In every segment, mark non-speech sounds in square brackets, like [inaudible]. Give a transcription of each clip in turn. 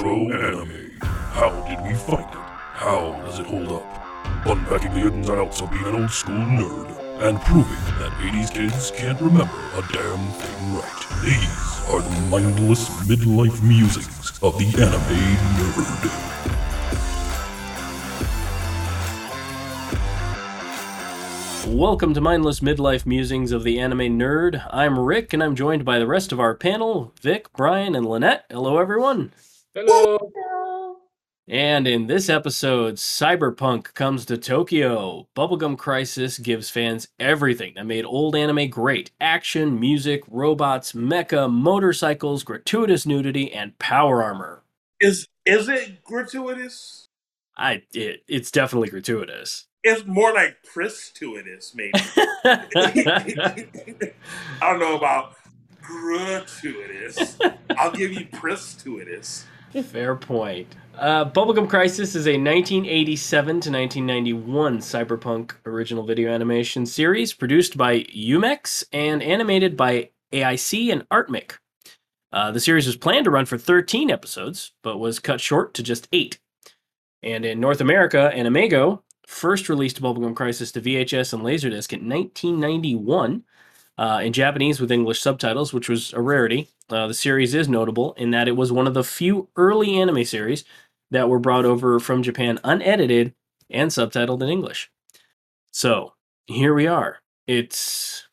Retro anime. How did we find it? How does it hold up? Unpacking the ins and outs of being an old school nerd and proving that 80s kids can't remember a damn thing right. These are the mindless midlife musings of the anime nerd. Welcome to Mindless Midlife Musings of the Anime Nerd. I'm Rick, and I'm joined by the rest of our panel Vic, Brian, and Lynette. Hello, everyone. Hello. And in this episode, Cyberpunk comes to Tokyo. Bubblegum Crisis gives fans everything that made old anime great action, music, robots, mecha, motorcycles, gratuitous nudity, and power armor. Is is it gratuitous? I it, It's definitely gratuitous. It's more like gratuitous, maybe. [laughs] I don't know about gratuitous. I'll give you gratuitous. Fair point. Uh, Bubblegum Crisis is a 1987 to 1991 cyberpunk original video animation series produced by Youmex and animated by AIC and Artmic. Uh, the series was planned to run for 13 episodes, but was cut short to just eight. And in North America, AnimEigo first released Bubblegum Crisis to VHS and Laserdisc in 1991 uh, in Japanese with English subtitles, which was a rarity. Uh, the series is notable in that it was one of the few early anime series that were brought over from Japan unedited and subtitled in English. So here we are. It's.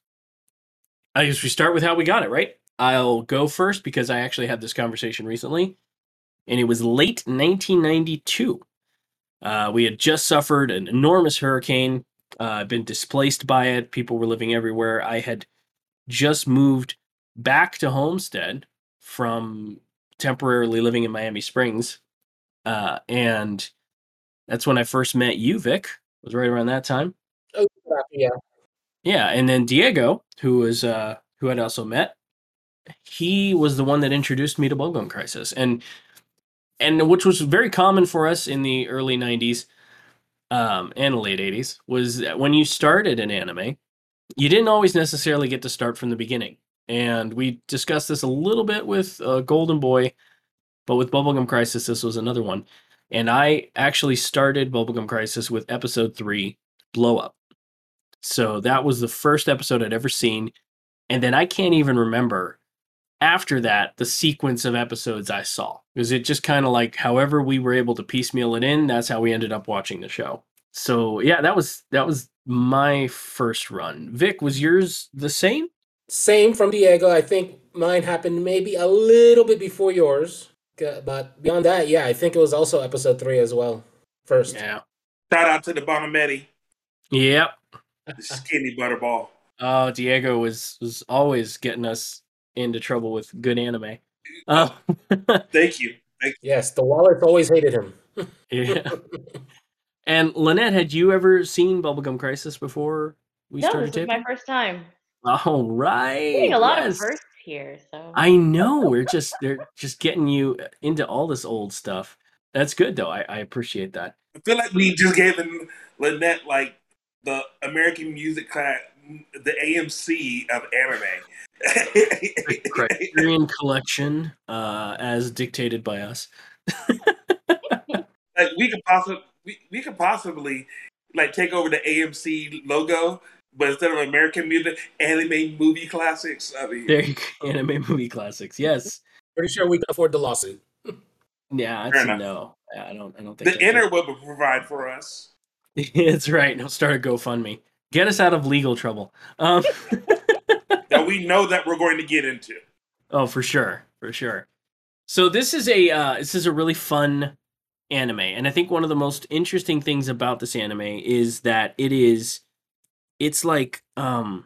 I guess we start with how we got it, right? I'll go first because I actually had this conversation recently, and it was late 1992. Uh, we had just suffered an enormous hurricane, uh, been displaced by it. People were living everywhere. I had just moved back to Homestead from temporarily living in Miami Springs. Uh, and that's when I first met you, Vic. Was right around that time. Oh, yeah. Yeah, and then Diego, who was uh, who I'd also met, he was the one that introduced me to Bubblegum Crisis, and and which was very common for us in the early '90s um, and the late '80s was that when you started an anime, you didn't always necessarily get to start from the beginning. And we discussed this a little bit with uh, Golden Boy, but with Bubblegum Crisis, this was another one. And I actually started Bubblegum Crisis with episode three, Blow Up. So that was the first episode I'd ever seen. And then I can't even remember after that the sequence of episodes I saw. Because it just kind of like however we were able to piecemeal it in, that's how we ended up watching the show. So yeah, that was that was my first run. Vic, was yours the same? Same from Diego. I think mine happened maybe a little bit before yours. But beyond that, yeah, I think it was also episode three as well. First. Yeah. Shout out to the Bonometti. Yep. The skinny butterball. Oh, Diego was was always getting us into trouble with good anime. Uh, [laughs] Thank you. Thank you. Yes, the Wallets always hated him. yeah. [laughs] And Lynette, had you ever seen Bubblegum Crisis before we no, started this is taping? my first time. All right. Doing a lot yes. of firsts here, so I know. [laughs] We're just they're just getting you into all this old stuff. That's good though. I, I appreciate that. I feel like we just gave Lynette like the American music class, the AMC of anime. The Criterion collection, uh, as dictated by us. like we could possibly we, we could possibly like take over the AMC logo, but instead of American music, anime movie classics. I mean, There you go. [laughs] Anime movie classics. Yes. Pretty sure we can afford the lawsuit. [laughs] Yeah, I'd say no. I don't I don't think the I inner will provide for us. [laughs] it's right. He'll start a GoFundMe. Get us out of legal trouble. Um that we know that we're going to get into. Oh, for sure, for sure. So this is a uh, this is a really fun anime, and I think one of the most interesting things about this anime is that it is, it's like, um,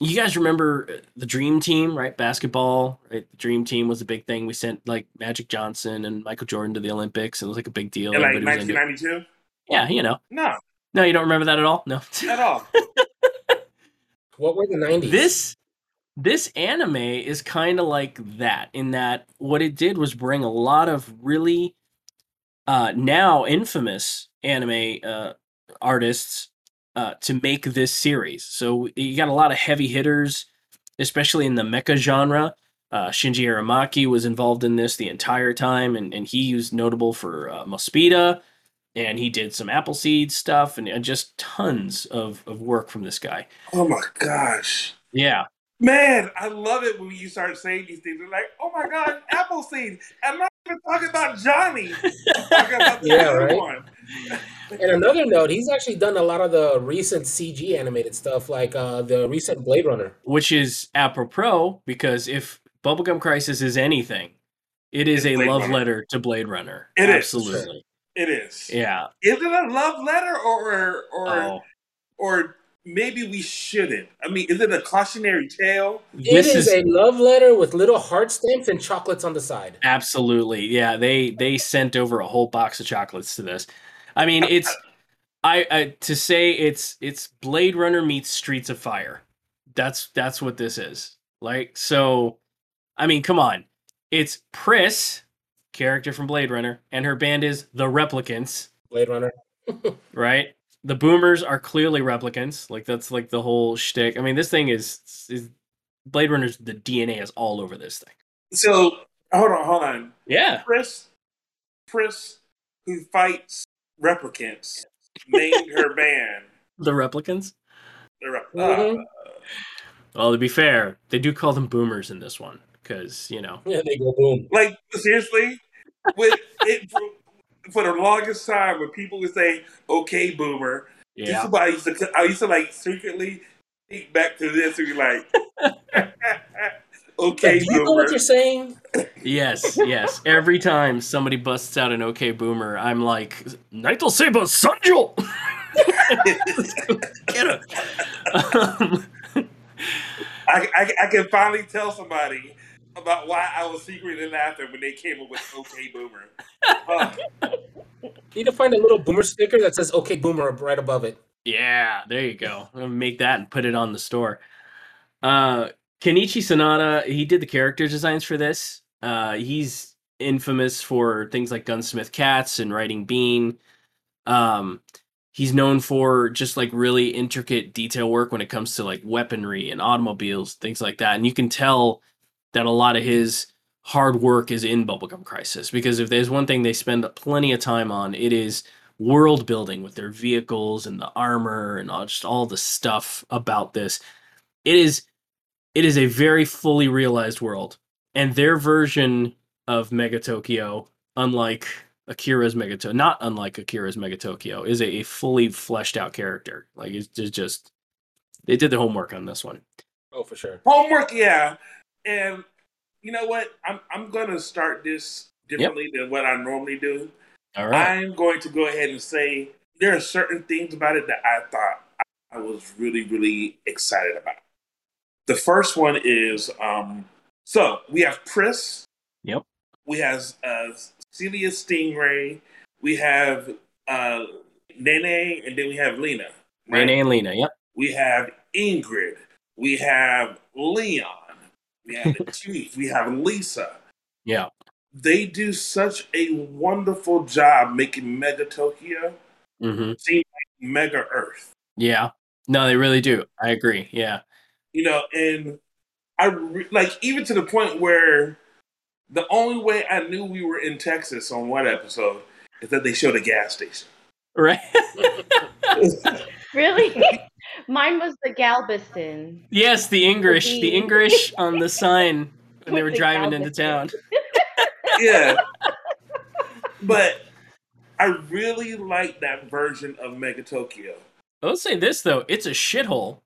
you guys remember uh, the Dream Team, right? Basketball, right? The Dream Team was a big thing. We sent like Magic Johnson and Michael Jordan to the Olympics. It was like a big deal. In like Everybody was into it. 1992? Yeah, you know. No, No, you don't remember that at all. No. at all. [laughs] What were the 90s? this this anime is kind of like that in that what it did was bring a lot of really uh now infamous anime uh artists uh to make this series so you got a lot of heavy hitters especially in the mecha genre Uh, Shinji Aramaki was involved in this the entire time, and, and he was notable for uh, Mospeada, and he did some Appleseed stuff, and, and just tons of, of work from this guy. Oh my gosh. Yeah, Man, I love it when you start saying these things. They're like, oh my God, Appleseed. I'm not even talking about Johnny. I'm talking about the [laughs] Yeah, other right? one. [laughs] And another note, he's actually done a lot of the recent CG animated stuff, like uh, the recent Blade Runner. which is apropos because if Bubblegum Crisis is anything, it is It's a Blade love Runner. letter to Blade Runner. It is. Absolutely. It is. Yeah. Is it a love letter or or Oh, or maybe we shouldn't? I mean, is it a cautionary tale? this it is, is a love letter with little heart stamps and chocolates on the side. absolutely yeah. They they sent over a whole box of chocolates to this. I mean, it's I, I to say it's it's Blade Runner meets Streets of Fire. That's that's what this is. Like so, I mean, come on. It's Pris, character from Blade Runner, and her band is the Replicants. Blade Runner. [laughs] [laughs] right? The boomers are clearly replicants. Like that's like the whole shtick. I mean, this thing is, is Blade Runner's the DNA is all over this thing. So hold on, hold on. Yeah. Pris, Pris, who fights replicants, named her band. [laughs] The replicants. The rep- Mhm. uh, Well, to be fair, they do call them boomers in this one because you know. Yeah, they go boom. like seriously, with [laughs] it for, for the longest time, when people would say "Okay, Boomer," Yeah. about I used to I used to like secretly think back to this and be like, [laughs] "Okay, Do you know what you're saying? Yes. Yes. Every time somebody busts out an okay boomer, I'm like, Naito Seba Sanjo. Get her. Um, I, I, I can finally tell somebody about why I was secretly laughing when they came up with "Okay, Boomer." Uh, You need to find a little boomer sticker that says "Okay, Boomer" right above it. Yeah, there you go. I'm gonna make that and put it on the store. Uh Kenichi Sonoda, he did the character designs for this. Uh he's infamous for things like Gunsmith Cats and Riding Bean. Um he's known for just like really intricate detail work when it comes to like weaponry and automobiles, things like that. And you can tell that a lot of his hard work is in Bubblegum Crisis because if there's one thing they spend plenty of time on, it is world building with their vehicles and the armor and all, just all the stuff about this. It is it is a very fully realized world, and their version of Mega Tokyo, unlike Akira's Mega Tokyo, not unlike Akira's Mega Tokyo, is a, a fully fleshed out character. Like it's just, just they did the homework on this one. Oh, for sure. homework, yeah. And you know what? I'm I'm gonna start this differently than what I normally do. All right, I'm going to go ahead and say there are certain things about it that I thought I was really, really excited about. The first one is um, so we have Pris. Yep. We have uh, Sylia Stingray. We have uh, Nene, and then we have Lena. right? Renee and Lena. Yep. We have Ingrid. We have Leon. We have [laughs] the Chief. We have Lisa. Yeah. They do such a wonderful job making Mega Tokyo hmm seem like Mega Earth. Yeah. No, they really do. I agree. Yeah. You know, and I re- like even to the point where the only way I knew we were in Texas on one episode is that they showed a gas station. Right. [laughs] Really? Mine was the Galveston. Yes, the English, the The- English [laughs] on the sign when they were the driving into town. [laughs] Yeah. But I really like that version of Mega Tokyo. I'll say this though, it's a shithole.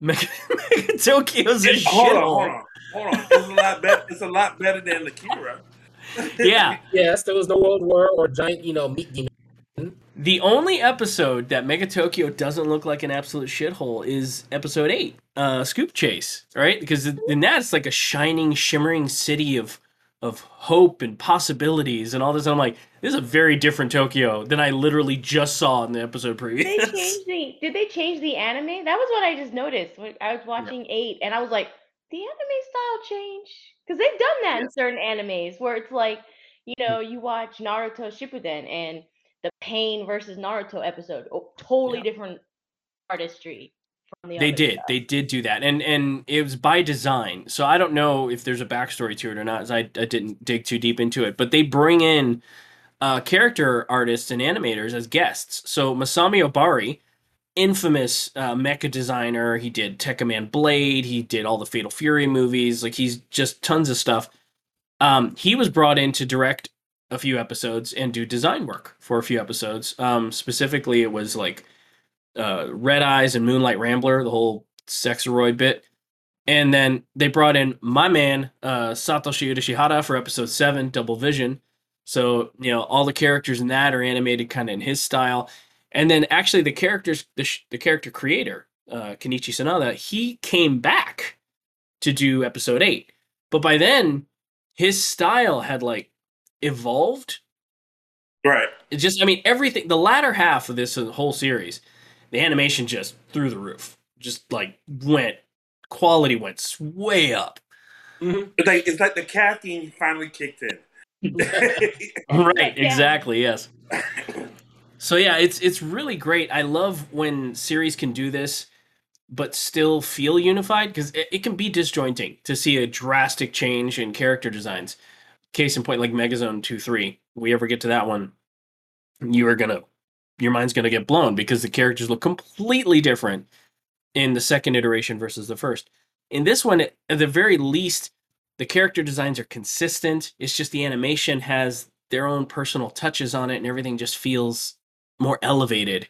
Mega, Mega Tokyo's a It- hold on, hold on, hold on. It's a lot better. It's a lot better than Akira. [laughs] Yeah, Yes, there was no World War or giant, you know, meat demon. the only episode that Mega Tokyo doesn't look like an absolute shithole is episode eight, uh, Scoop Chase, right? Because in that it's like a shining, shimmering city of of hope and possibilities and all this. And I'm like, this is a very different Tokyo than I literally just saw in the episode Did previous. they [laughs] change the? Did they change the anime? That was what I just noticed when I was watching eight, and I was like, the anime style change because they've done that in certain animes where it's like, you mm. know, you watch Naruto Shippuden and the Pain versus Naruto episode, oh, totally Yeah. different artistry the They did. stuff. They did do that, and and it was by design. So I don't know if there's a backstory to it or not. As I, I didn't dig too deep into it, but they bring in uh, character artists and animators as guests. So Masami Obari, infamous uh, mecha designer, he did Tekkaman Blade. He did all the Fatal Fury movies. Like he's just tons of stuff. Um, he was brought in to direct a few episodes and do design work for a few episodes. Um, specifically, it was like uh, Red Eyes and Moonlight Rambler, the whole Sexeroid bit. And then they brought in my man, uh, Satoshi Urushihara for episode seven, Double Vision. So, you know, all the characters in that are animated kind of in his style. And then actually the characters, the, sh- the character creator, uh, Kenichi Sonoda, he came back to do episode eight. But by then, his style had like evolved Right. it just i mean everything the latter half of this whole series the animation just through the roof. Just like went quality went way up. Mm-hmm. It's like it's like the caffeine finally kicked in. [laughs] right exactly yes. So yeah it's it's really great. I love when series can do this but still feel unified because it, it can be disjointing to see a drastic change in character designs. Case in point like megazone 2 3 we ever get to that one you are gonna your mind's gonna get blown because the characters look completely different in the second iteration versus the first. In this one at the very least the character designs are consistent. It's just the animation has their own personal touches on it and everything just feels more elevated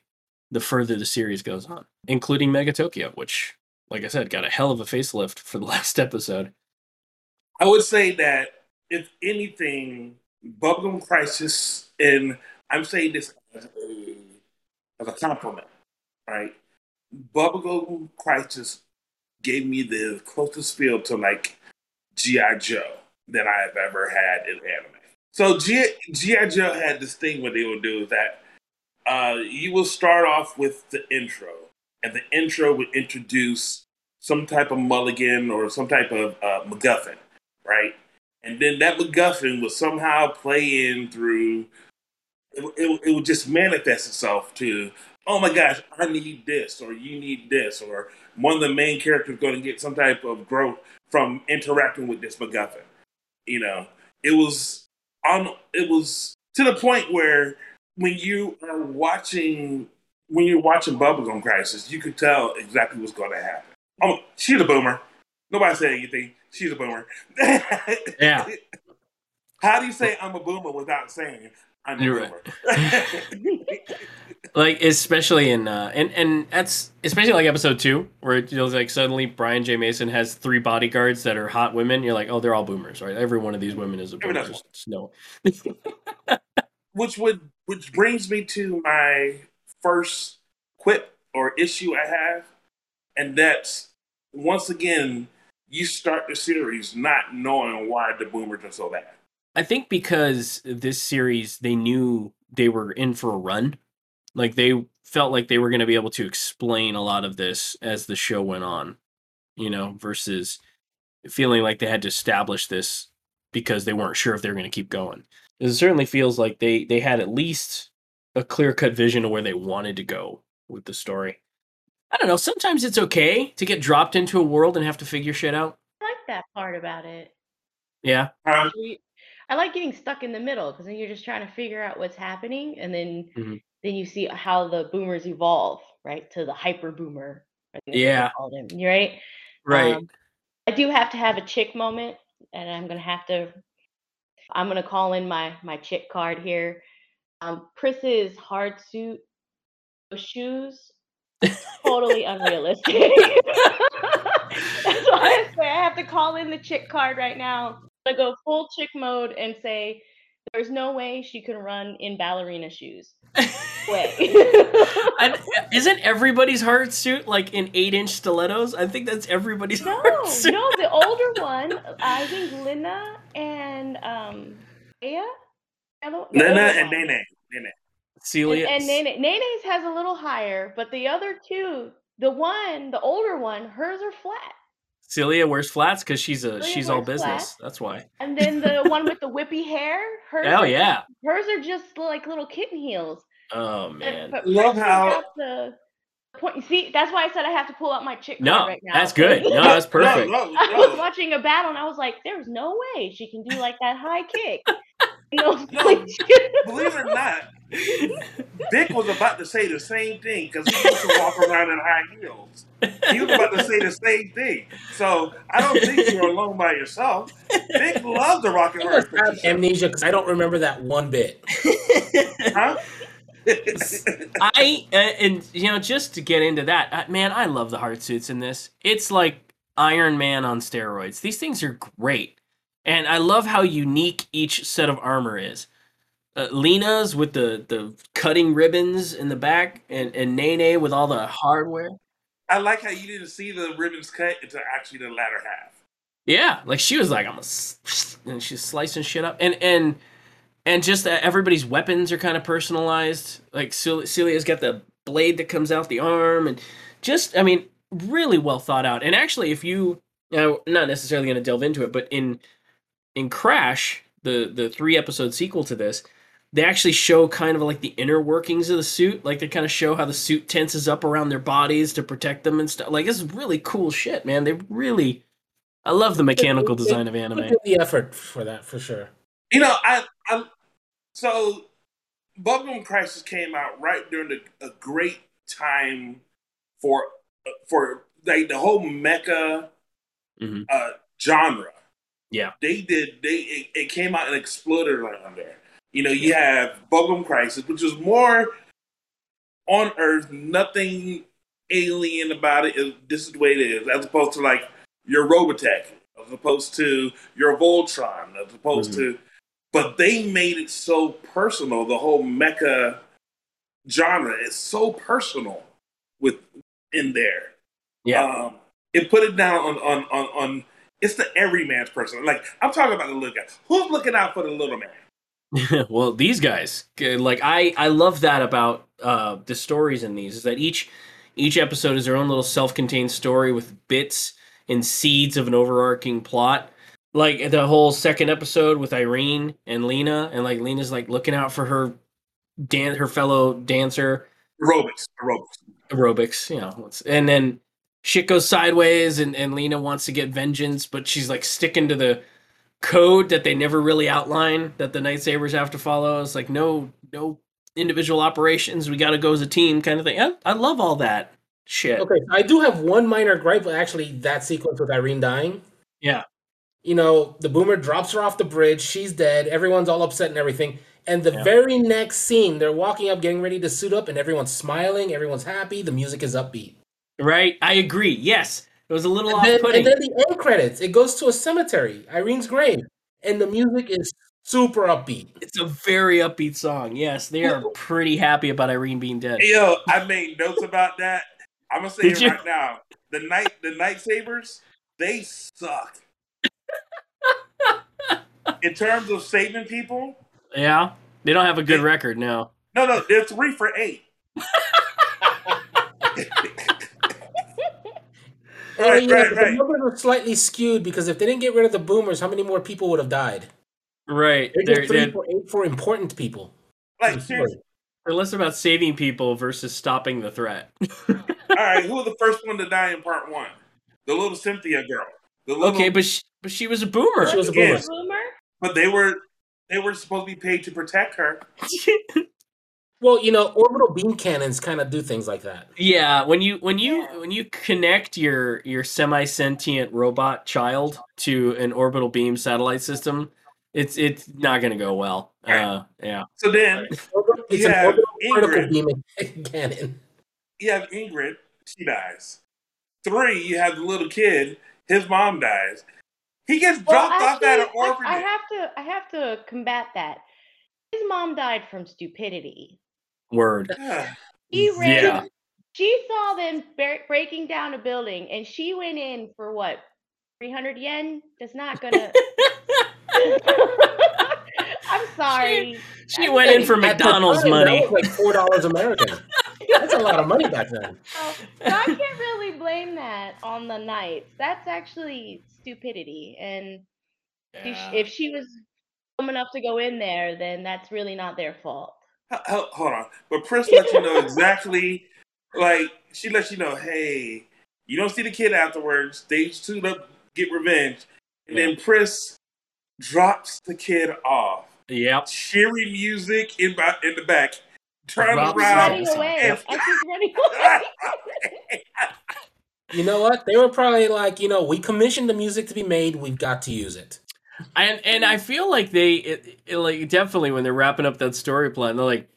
the further the series goes on including mega tokyo which like i said got a hell of a facelift for the [laughs] last episode. I would say that if anything, Bubblegum Crisis, and I'm saying this as a, as a compliment, right? Bubblegum Crisis gave me the closest feel to like G.I. Joe that I have ever had in anime. So G.I. Joe had this thing where they would do is that uh, you will start off with the intro, and the intro would introduce some type of mulligan or some type of uh, MacGuffin, right? And then that MacGuffin would somehow play in through. It, it, it would just manifest itself to, oh my gosh, I need this, or you need this, or one of the main characters going to get some type of growth from interacting with this MacGuffin. You know, it was on. It was to the point where when you are watching when you're watching Bubblegum Crisis, you could tell exactly what's going to happen. Oh, she's a boomer. Nobody said anything. She's a boomer. [laughs] Yeah. How do you say I'm a boomer without saying I'm You're right. [laughs] like especially in uh and and that's especially like episode two where it feels like suddenly brian j. Mason has three bodyguards that are hot women. You're like oh they're all boomers right? Every one of these women is a boomer. no. [laughs] Which would which brings me to my first quip or issue I have, and that's once again you start the series not knowing why the boomers are so bad. I think because this series, they knew they were in for a run. Like they felt like they were going to be able to explain a lot of this as the show went on, you know, versus feeling like they had to establish this because they weren't sure if they were going to keep going. It certainly feels like they they had at least a clear cut vision of where they wanted to go with the story. I don't know. Sometimes it's okay to get dropped into a world and have to figure shit out. I like that part about it. Yeah. Um, We- I like getting stuck in the middle because then you're just trying to figure out what's happening, and then Mhm. then you see how the boomers evolve, right, to the hyper boomer. I think that's what they Yeah. you right? Right. Um, I do have to have a chick moment, and I'm gonna have to. I'm gonna call in my my chick card here. Um, Chris's hard suit shoes, totally unrealistic. [laughs] That's why I say I have to call in the chick card right now. I go full chick mode and say, "There's no way she can run in ballerina shoes." Way. [laughs] And [laughs] isn't everybody's hard suit like in eight inch stilettos? I think that's everybody's No, hard suit. no, the older [laughs] one, I think Lina and um Aya. the older Lena and. Nene. Nene. Sylia. And, and Nene, Nene's has a little higher, but the other two, the one, the older one, hers are flat. Sylia wears flats because she's a Sylia she's all business. flats. That's why. And then the [laughs] one with the whippy hair, hers Oh are, yeah. hers are just like little kitten heels. Oh man. But Love how- got the point. See, that's why I said I have to pull out my chick No, right now. that's good. No, that's [laughs] perfect. No, no, no. I was watching a battle and I was like, "There's no way she can do like that high kick." [laughs] You know, No. like, Believe it or not, Vic was about to say the same thing because he used to walk around in high heels. He was about to say the same thing. So I don't think you're alone by yourself. Dick loves the rock and I roll. must amnesia because I don't remember that one bit. Huh? I uh, and you know just to get into that, uh, man, I love the hard suits in this. It's like Iron Man on steroids. These things are great, and I love how unique each set of armor is. Uh, Lena's with the the cutting ribbons in the back, and and Nene with all the hardware. I like how you didn't see the ribbons cut until actually the latter half. Yeah, like she was like, I'm a, and she's slicing shit up, and and and just uh, everybody's weapons are kind of personalized. Like Cel- Sylia's got the blade that comes out the arm, and just I mean, really well thought out. And actually, if you, know, not necessarily going to delve into it, but in in Crash, the the three episode sequel to this, they actually show kind of like the inner workings of the suit. Like they kind of show how the suit tenses up around their bodies to protect them and stuff. Like it's really cool shit, man. They really, I love the mechanical design of anime. The effort for that for sure. You know, I, I so Bubblegum Crisis came out right during the, a great time for for like the whole mecha Mhm. uh, genre. Yeah. they did. They it, it came out and exploded around there. You know, you have Bubblegum Crisis, which is more on Earth, nothing alien about it. This is the way it is, as opposed to like your Robotech, as opposed to your Voltron, as opposed Mhm. to. But they made it so personal. The whole mecha genre is so personal with in there. Yeah. Um, it put it down on on on, on it's the everyman's person. Like I'm talking about the little guy. Who's looking out for the little man? [laughs] well, these guys, like I, I love that about uh, the stories in these is that each each episode is their own little self-contained story with bits and seeds of an overarching plot. Like the whole second episode with Irene and Lena, and like Lena's like looking out for her dan- her fellow dancer Aerobics, aerobics. aerobics, you know, and then shit goes sideways and, and Lena wants to get vengeance, but she's like sticking to the code that they never really outline that the Knight Sabers have to follow. It's like no no individual operations. We gotta go as a team kind of thing. I, I love all that shit. Okay, I do have one minor gripe. Actually, that sequence with Irene dying. Yeah. You know, the boomer drops her off the bridge. She's dead. Everyone's all upset and everything. And the Yeah. very next scene, they're walking up, getting ready to suit up, and everyone's smiling. Everyone's happy. The music is upbeat. Right? I agree. Yes. It was a little off putting. and then the end credits, it goes to a cemetery, Irene's grave, and the music is super upbeat. It's a very upbeat song. Yes, they are [laughs] pretty happy about Irene being dead. Yo, I made notes about that. I'm gonna say Did it you? right now. The night, the Knight Sabers, they suck. [laughs] In terms of saving people, Yeah. They don't have a good record now. no, no, they're three for eight. [laughs] Or, Right, you know, right, the numbers are slightly skewed because if they didn't get rid of the boomers, how many more people would have died? Right. They're, They're, three they're, for eight for important people. Like seriously. they're less about saving people versus stopping the threat. [laughs] All right, who was the first one to die in part one? The little Cynthia girl. The little, okay, but she, but she was a boomer. She was a boomer. Boomer? but they were they were supposed to be paid to protect her. [laughs] Well, you know, orbital beam cannons kind of do things like that. yeah, when you when you when you connect your your semi sentient robot child to an orbital beam satellite system, it's it's not gonna go well. Uh, yeah. So then It's Yeah, an orbital Ingrid. beam [laughs] cannon. you have Ingrid, she dies. Three, you have the little kid, his mom dies. He gets Well, dropped off at an actually, I- orphanage. I have to I have to combat that. His mom died from stupidity. Word. Yeah. Ran. Yeah. She saw them bre- breaking down a building, and she went in for what? Three hundred yen. That's not gonna. [laughs] I'm sorry. She went in for McDonald's time, money. That was like four dollars American. That's a lot of money back then. So, [laughs] oh, so I can't really blame that on the knights. That's actually stupidity. And if she- if she was dumb enough to go in there, then that's really not their fault. H- h- Hold on. But Prince let you know exactly like she lets you know, hey, you don't see the kid afterwards. They suit up, get revenge, and then Pris drops the kid off. Yep. Cheery music in by, in the back. Turn around. running away. Yep. And she's running away. You know what? They were probably like, you know, we commissioned the music to be made. We've got to use it. And and I feel like they it, it, like definitely when they're wrapping up that story plot, they're like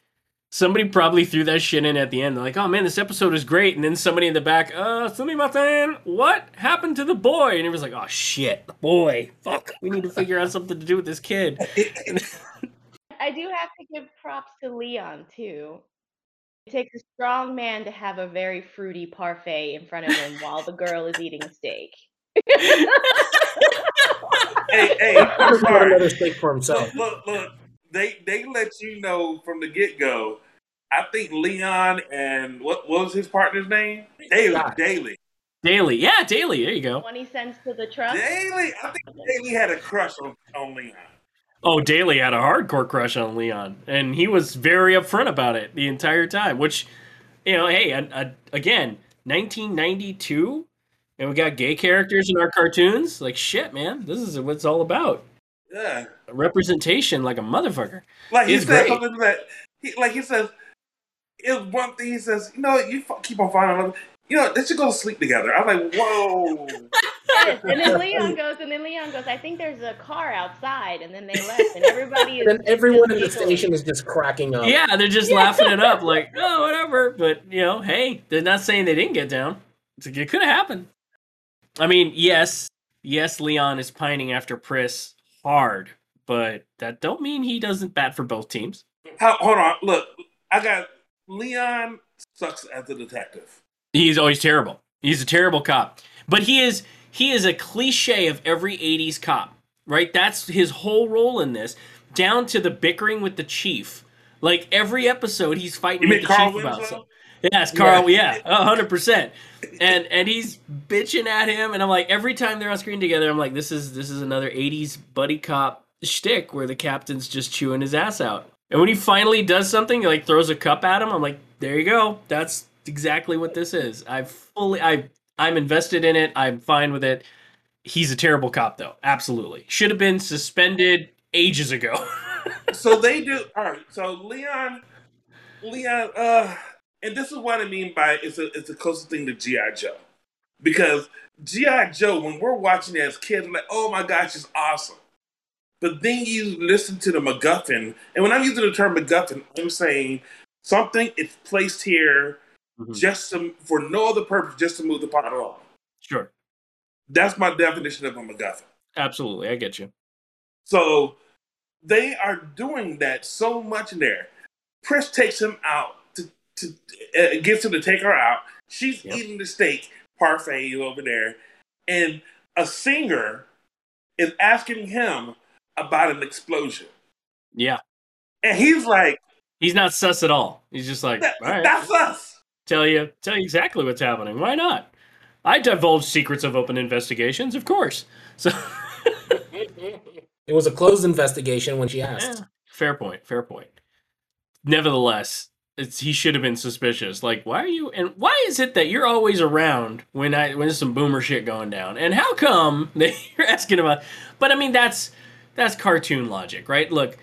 somebody probably threw that shit in at the end. They're like, "Oh man, this episode is great," and then somebody in the back, "Uh, sumimasen, what happened to the boy?" And it was like, "Oh shit, the boy, fuck, we need to figure out something to do with this kid." [laughs] I do have to give props to Leon too. It takes a strong man to have a very fruity parfait in front of him while the girl is eating steak. [laughs] [laughs] hey, hey, [laughs] I'm got sorry. another steak for himself. Look, look, look. They they let you know from the get go. I think Leon and what, what was his partner's name? Daley. Scott. Daley. Daily, yeah, daily. There you go. Twenty cents to the truck. Daley. I think Daley had a crush on, on Leon. Oh, Daley had a hardcore crush on Leon, and he was very upfront about it the entire time. Which, you know, hey, I, I, again, 1992, and we got gay characters in our cartoons. Like shit, man, this is what it's all about. Yeah. Representation, like a motherfucker. Like he He's said great. something that he like he says it was one thing he says, you know, you f- keep on finding love. You know, they should go to sleep together. I'm like, whoa. Yes, [laughs] and then Leon goes, and then Leon goes. I think there's a car outside, and then they left, and [laughs] everybody is. Then everyone in the station is just cracking up. Yeah, they're just laughing it up, like, [laughs] oh, whatever. But you know, hey, they're not saying they didn't get down. It's like, it could have happened. I mean, yes, yes, Leon is pining after Pris hard, but that don't mean he doesn't bat for both teams. How, hold on, look, I got Leon sucks as a detective. He's always terrible. He's a terrible cop. But he is he is a cliche of every 80s cop, right? That's his whole role in this, down to the bickering with the chief. Like every episode he's fighting with the Carl chief about something. Yes, Carl, yeah, a hundred percent. And and he's bitching at him, and I'm like, every time they're on screen together, I'm like, this is this is another '80s buddy cop shtick where the captain's just chewing his ass out. And when he finally does something, he like throws a cup at him, I'm like, there you go. That's exactly what this is. I fully, I I'm invested in it. I'm fine with it. He's a terrible cop, though. Absolutely, should have been suspended ages ago. [laughs] so they do all right. So Leon, Leon, uh, and this is what I mean by it's a it's the closest thing to GI Joe, because GI Joe when we're watching it as kids, we're like, oh my gosh, it's awesome. But then you listen to the MacGuffin, and when I'm using the term MacGuffin, I'm saying something is placed here Mhm. just to, for no other purpose, just to move the plot along. Sure, That's my definition of a MacGuffin. absolutely, I get you. So they are doing that so much in there. Pris takes him out to, to uh, gets him to take her out. She's Yep. eating the steak parfait over there, and a singer is asking him about an explosion, Yeah, and he's like, he's not sus at all. He's just like, "That- all right. "That's us." tell you tell you exactly what's happening. Why not? I divulge secrets of open investigations, of course. So [laughs] It was a closed investigation when she asked. yeah, fair point, fair point. Nevertheless, it's he should have been suspicious. Like, why are you and why is it that you're always around when I when there's some boomer shit going down? And how come [laughs] that you're asking about but I mean that's that's cartoon logic, right? Look,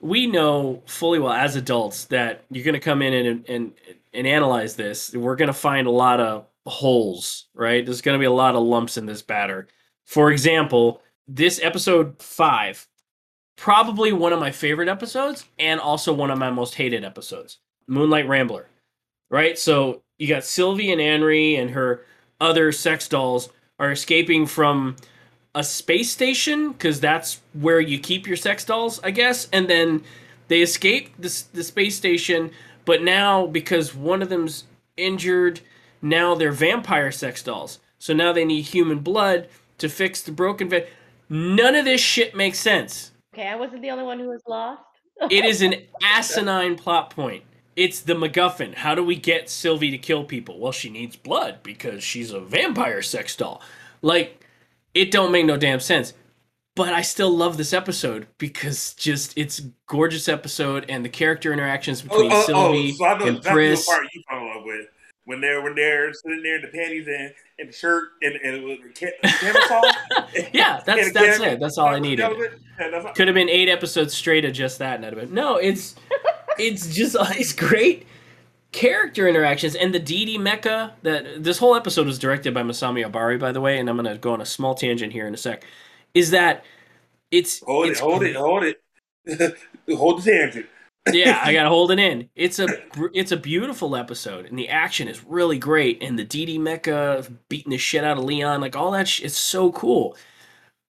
we know fully well as adults that you're going to come in and, and and analyze this. We're going to find a lot of holes, right? There's going to be a lot of lumps in this batter. For example, this episode five, probably one of my favorite episodes, and also one of my most hated episodes, Moonlight Rambler, right? So you got Sylvie and Anri and her other sex dolls are escaping from a space station because that's where you keep your sex dolls, I guess. And then they escape the, the space station, but now because one of them's injured, now they're vampire sex dolls. So now they need human blood to fix the broken va- None of this shit makes sense. Okay, I wasn't the only one who was lost. It is an [laughs] asinine plot point. It's the MacGuffin. How do we get Sylvie to kill people? Well, she needs blood because she's a vampire sex doll. Like, it don't make no damn sense. But I still love this episode because just it's gorgeous episode and the character interactions oh, between oh, oh, Sylvie so I know and Pris. part you fell in love with. when they're when they're sitting there in the panties and, and the shirt and and with the ca- camera [laughs] yeah, that's that's it. That's all I needed. Yeah, Could have been eight episodes straight of just that, and I'd have been no. It's [laughs] it's just [laughs] it's great character interactions and the DD mecha. That this whole episode was directed by Masami Obari, by the way, and I'm gonna go on a small tangent here in a sec. Is that it's Hold it's it, hold it, hold it. [laughs] hold the tangent. yeah, I [laughs] gotta hold it in. It's a it's a beautiful episode, and the action is really great, and the DD Mecha beating the shit out of Leon, like all that, sh- it's so cool.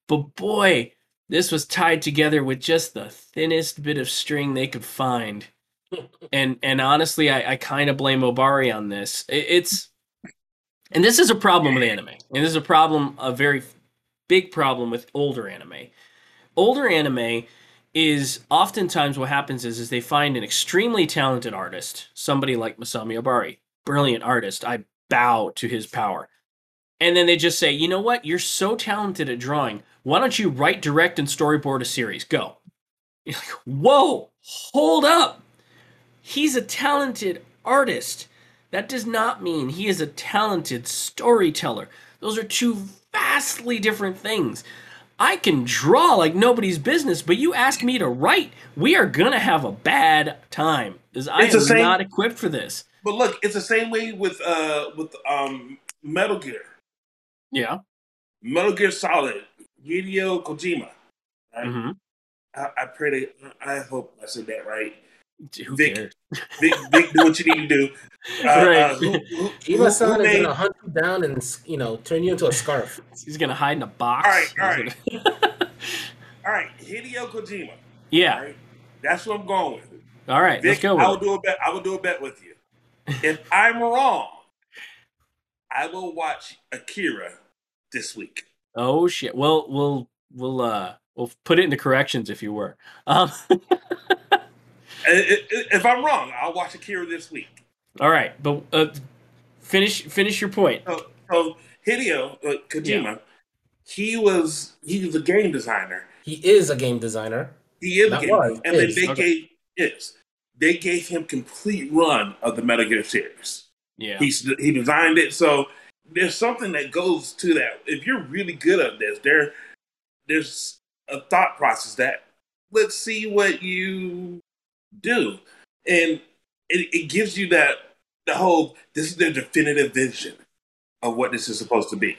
But boy, this was tied together with just the thinnest bit of string they could find, and and honestly, I, I kind of blame Obari on this. It, it's and this is a problem with anime, and this is a problem, a very big problem with older anime. Older anime is oftentimes what happens is is they find an extremely talented artist, somebody like Masami Obari, brilliant artist. I bow to his power. And then they just say, you know what? You're so talented at drawing. Why don't you write, direct, and storyboard a series? Go. You're like, whoa, hold up. He's a talented artist. That does not mean he is a talented storyteller. Those are two vastly different things. I can draw like nobody's business, but you ask me to write, we are gonna have a bad time. Because I it's am same- not equipped for this. But look, it's the same way with uh with um Metal Gear. Yeah. Metal Gear Solid, Hideo Kojima. Right? hmm I, I pray that I hope I said that right. Who Vic. cares? [laughs] Vic, Vic, do what you need to do. [laughs] Uh, Right. uh, who, who, [laughs] who, Eva-san who is made- gonna hunt you down and you know turn you into a scarf. He's gonna hide in a box. All right, all He's gonna- all right, Hideo Kojima. yeah. All right, that's what I'm going with. All right. let's Vic, go. I will it. do a bet. I will do a bet with you. If I'm wrong, I will watch Akira this week. Oh shit. Well, we'll we'll uh we'll put it into corrections if you were. Um. I- I- If I'm wrong, I'll watch Akira this week. all right, but uh, finish finish your point. So, so Hideo uh, Kojima, he was he was a game designer. He is a game designer. He is a game, was, and then they Okay. gave is they gave him complete run of the Metal Gear series. Yeah. He's he designed it, so there's something that goes to that. If you're really good at this, there there's a thought process that let's see what you do, and it, it gives you that the whole this is their definitive vision of what this is supposed to be.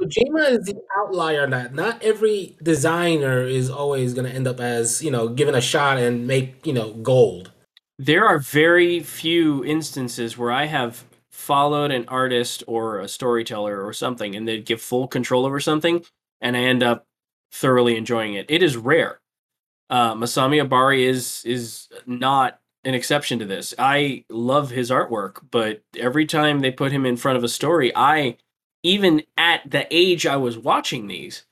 Kojima is the outlier on that. Not every designer is always going to end up as you know given a shot and make you know gold. There are very few instances where I have followed an artist or a storyteller or something and they give full control over something and I end up thoroughly enjoying it. It is rare. Uh, Masami Obari is is not an exception to this. I love his artwork, but every time they put him in front of a story, I even at the age I was watching these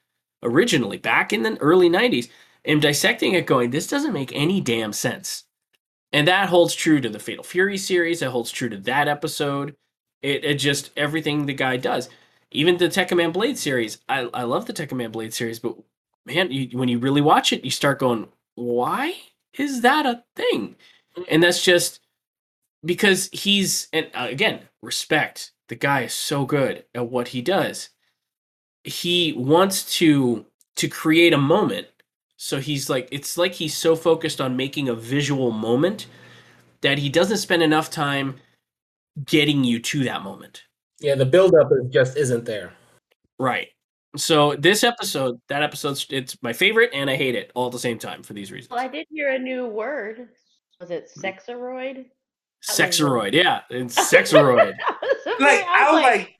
originally back in the early 90s am dissecting it going this doesn't make any damn sense. And that holds true to the Fatal Fury series. It holds true to that episode. It, it just everything the guy does. Even the Tekkaman Blade series. I, I love the Tekkaman Blade series, but man, you, when you really watch it, you start going, why is that a thing? And that's just because he's and uh, again respect. The guy is so good at what he does. He wants to to create a moment so he's like, it's like he's so focused on making a visual moment that he doesn't spend enough time getting you to that moment. Yeah, the buildup is just isn't there. Right. So this episode, that episode's it's my favorite and I hate it all at the same time for these reasons. Well, I did hear a new word. Was it Mm. sexeroid? Sexeroid, yeah, it's [laughs] sexeroid. Like I was like,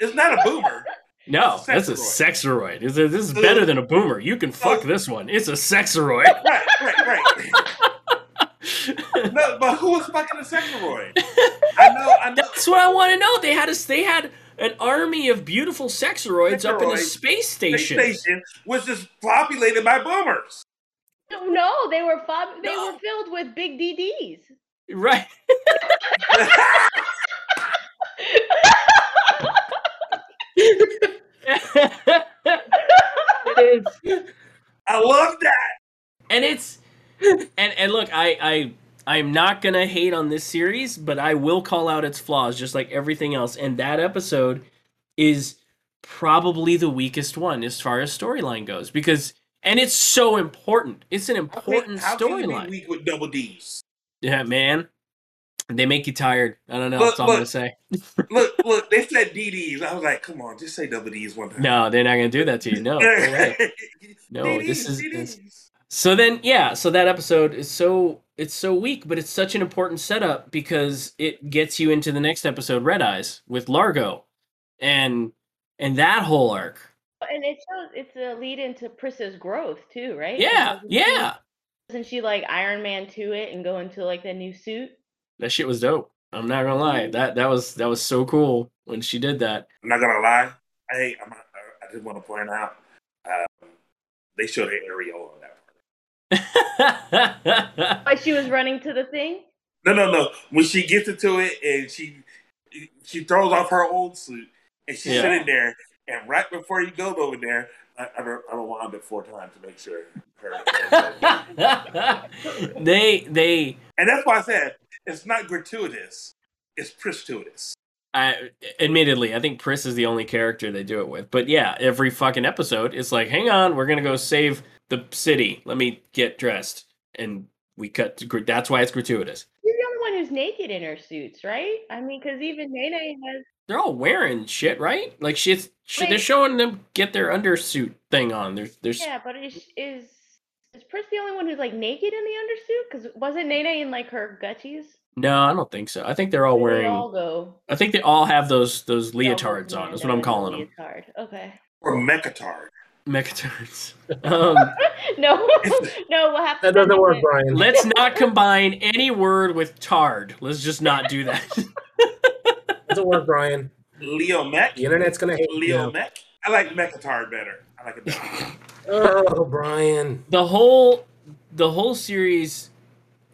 it's not a boomer. No, that's a sexeroid. This is, this is better than a boomer. You can fuck this one. It's a sexeroid. [laughs] right, right, right. [laughs] no, but who was fucking a sexeroid? I know, I know. That's what I want to know. They had a, they had an army of beautiful sexeroids up in a Sexeroids. space Space station. station was just populated by boomers. no, they were fob- they No. were filled with big DDs. Right. [laughs] it is. I love that. and it's and and look i i I'm not gonna hate on this series, but I will call out its flaws, just like everything else. And that episode is probably the weakest one as far as storyline goes, because and it's so important. It's an important how can you be storyline. weak with double D's? Yeah, man. They make you tired. I don't know. Look, That's all I'm gonna say. Look, look, they said DDs. I was like, come on, just say double D's one time. No, they're not gonna do that to you. No. [laughs] No, this is- DDs. So then, yeah, so that episode is so it's so weak, but it's such an important setup because it gets you into the next episode, Red Eyes, with Largo, and and that whole arc. And it shows it's a lead into Prissa's growth too, right? Yeah, Because she- yeah, Doesn't she like Iron Man to it and go into like the new suit? that shit was dope. I'm not gonna lie, that that was that was so cool when she did that. I'm not gonna lie. I I'm, I just want to point out um, they showed her areola on that part. Like she was running to the thing. No, no, no. When she gets into it and she she throws off her old suit and she's Yeah. sitting there, and right before you go over there, I, I, I rewound it four times to make sure. Her, [laughs] they they and that's why I said it's not gratuitous; it's gratuitous. I admittedly, I think Pris is the only character they do it with. But yeah, every fucking episode, it's like, hang on, we're gonna go save the city. Let me get dressed, and we cut. To, that's why it's gratuitous. You're the only one who's naked in her suits, right? I mean, because even Nene has. They're all wearing shit, right? Like shit. shit they're showing them get their undersuit thing on. There's, there's. Yeah, but is is is Pris the only one who's like naked in the undersuit? Because wasn't Nene in like her gutchies? No, I don't think so. I think they're all Or they wearing. all go. I think they all have those those leotards on. Is what I'm and calling them. Leotard. Okay. Or Mechatard. Mechatards. [laughs] um, [laughs] no, no. We'll have to. That doesn't work, Brian. let's not combine any word with tard. Let's just not do that. [laughs] doesn't work, Brian. Leo Mech. The internet's gonna hate Leo you. Mech. I like Mechatard better. I like it better. Oh, Brian. the whole the whole series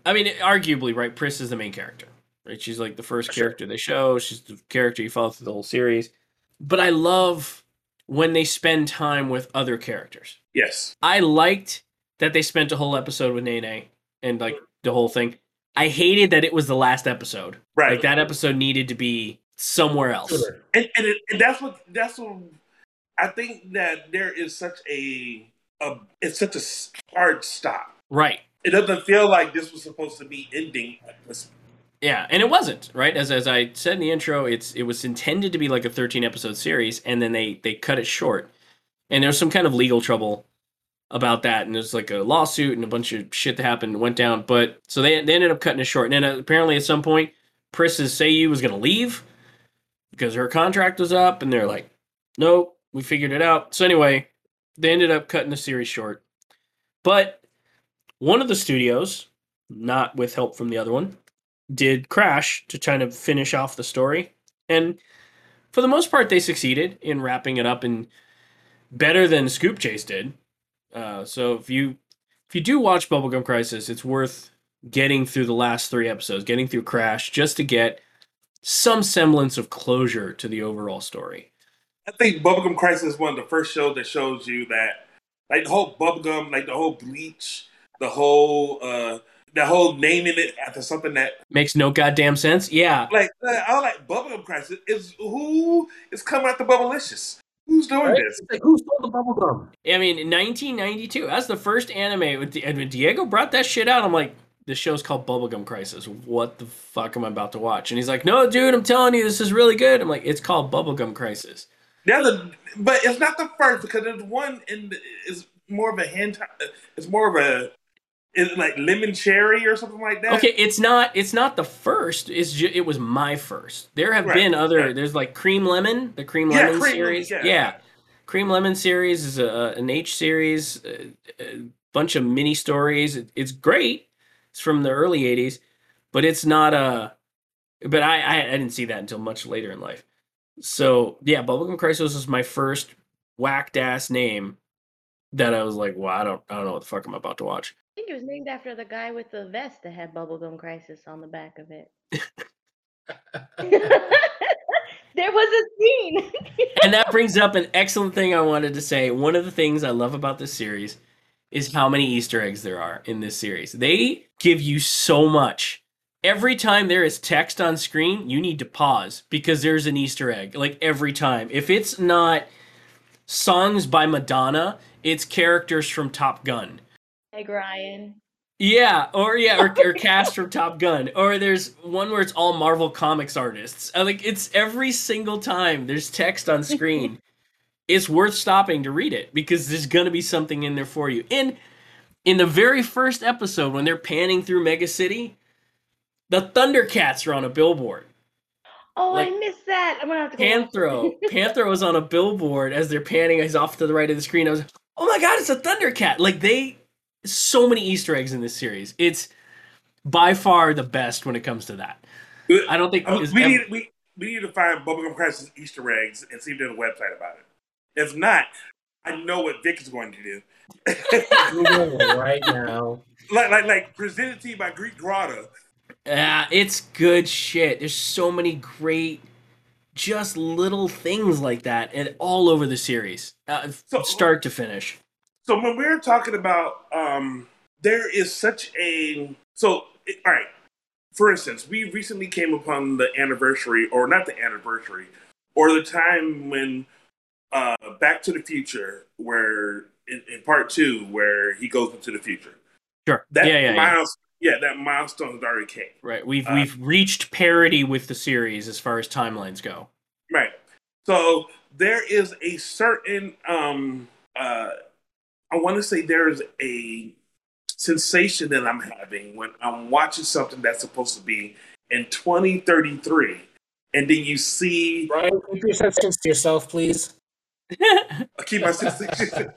i mean arguably right pris is the main character right she's like the first Sure. character they show she's the character you follow through the whole series but i love when they spend time with other characters yes. i liked that they spent a whole episode with nene and like the whole thing i hated that it was the last episode Right. like that episode needed to be somewhere else and and, it, and that's what that's what I think that there is such a, a it's such a hard stop. right It doesn't feel like this was supposed to be ending. at this- Yeah, and it wasn't right. As as I said in the intro, it's it was intended to be like a 13 episode series, and then they they cut it short. And there's some kind of legal trouble about that, and there's like a lawsuit and a bunch of shit that happened went down. But so they they ended up cutting it short. And then uh, apparently at some point, Pris's Seiyu was gonna leave because her contract was up, and they're like, nope, we figured it out. So anyway, they ended up cutting the series short. But one of the studios, not with help from the other one, did Crash to kind of finish off the story. And for the most part, they succeeded in wrapping it up and better than Scoop Chase did. Uh, so if you if you do watch Bubblegum Crisis, it's worth getting through the last three episodes, getting through Crash, just to get some semblance of closure to the overall story. I think Bubblegum Crisis is one of the first shows that shows you that, like the whole bubblegum, like the whole bleach, the whole uh, the whole naming it after something that, Makes no goddamn sense. Yeah, like I like Bubblegum Crisis is who is coming after Bubblicious? Who's doing Right? this? Like, who stole the bubble gum? I mean, in 1992, that's the first anime. With and when Diego brought that shit out, I'm like, this show's called Bubblegum Crisis. What the fuck am I about to watch? And he's like, no, dude, I'm telling you, this is really good. I'm like, it's called Bubblegum Crisis. The but it's not the first because there's one in the, is more of a hand. It's more of a is like lemon cherry or something like that. Okay, it's not it's not the first. It's ju- it was my first. There have Right, been other. right. There's like Cream Lemon, the Cream Yeah, Lemon Cream series. Yeah. yeah. Cream Lemon series is a, an H series, a, a bunch of mini stories. It, it's great. It's from the early '80s, but it's not a. But I, I I didn't see that until much later in life. So yeah, Bubblegum Crisis was my first whacked ass name that I was like, well, I don't I don't know what the fuck I'm about to watch. I think it was named after the guy with the vest that had Bubblegum Crisis on the back of it. [laughs] there was a scene. and that brings up an excellent thing I wanted to say. One of the things I love about this series is how many Easter eggs there are in this series. They give you so much. Every time there is text on screen, you need to pause because there's an Easter egg. Like every time. If it's not songs by Madonna, it's characters from Top Gun. Meg Ryan. Yeah, or yeah, or, or [laughs] cast from Top Gun, or there's one where it's all Marvel Comics artists. Like it's every single time there's text on screen. [laughs] it's worth stopping to read it because there's gonna be something in there for you. In in the very first episode, when they're panning through Mega City, the Thundercats are on a billboard. Oh, Like, I missed that. I'm gonna have to go. watch Panthro. [laughs] Panthro was on a billboard as they're panning. He's off to the right of the screen. I was, oh my god, it's a Thundercat! Like they, so many Easter eggs in this series. It's by far the best when it comes to that. I don't think Uh, there's we ever- need we, we need to find Bubblegum Crisis Easter eggs and see if there's a website about it. If not, I know what Vic is going to do. [laughs] [laughs] Right now. like like like presented to you by Geek Grotto. Yeah, it's good shit. There's so many great, just little things like that, and all over the series, uh, So- start to finish. So when we're talking about um there is such a so it- all right. For instance, we recently came upon the anniversary or not the anniversary or the time when uh Back to the Future where in, in part 2 where he goes into the future. Sure. That yeah, yeah, yeah. miles yeah, that milestone has already came. Right. We've Uh, we've reached parity with the series as far as timelines go. Right. So there is a certain um uh I want to say there is a sensation that I'm having when I'm watching something that's supposed to be in 2033 and then you see Brian, keep your sentences to yourself, please. I [laughs] keep my sensation.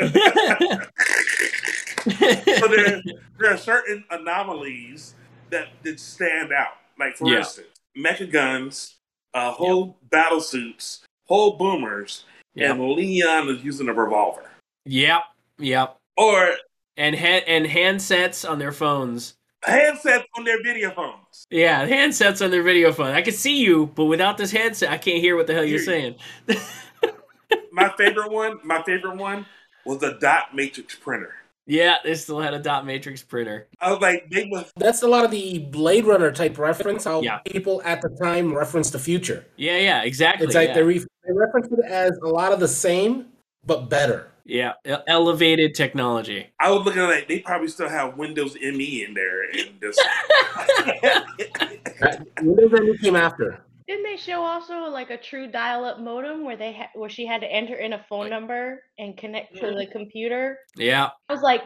So [laughs] there, there are certain anomalies that that stand out. Like for Yeah. instance, mecha guns, uh, whole battle suits, whole boomers, Yep. and Leon is using a revolver. Yep. Yep. Or And ha- and handsets on their phones. handsets on their video phones. Yeah, handsets on their video phone. I can see you, but without this headset, I can't hear what the hell you're saying. [laughs] My favorite one, my favorite one was a dot matrix printer. yeah, they still had a dot matrix printer. I was like, they must That's a lot of the Blade Runner type reference. How Yeah. people at the time reference the future. Yeah, yeah, exactly. It's like yeah. they, re- they reference it as a lot of the same, but better. yeah, elevated technology. I was looking at it, they probably still have Windows ME in there and just [laughs] Windows ME came after. Didn't they show also like a true dial-up modem where they ha- where she had to enter in a phone number and connect to the mm-hmm. computer? Yeah, I was like,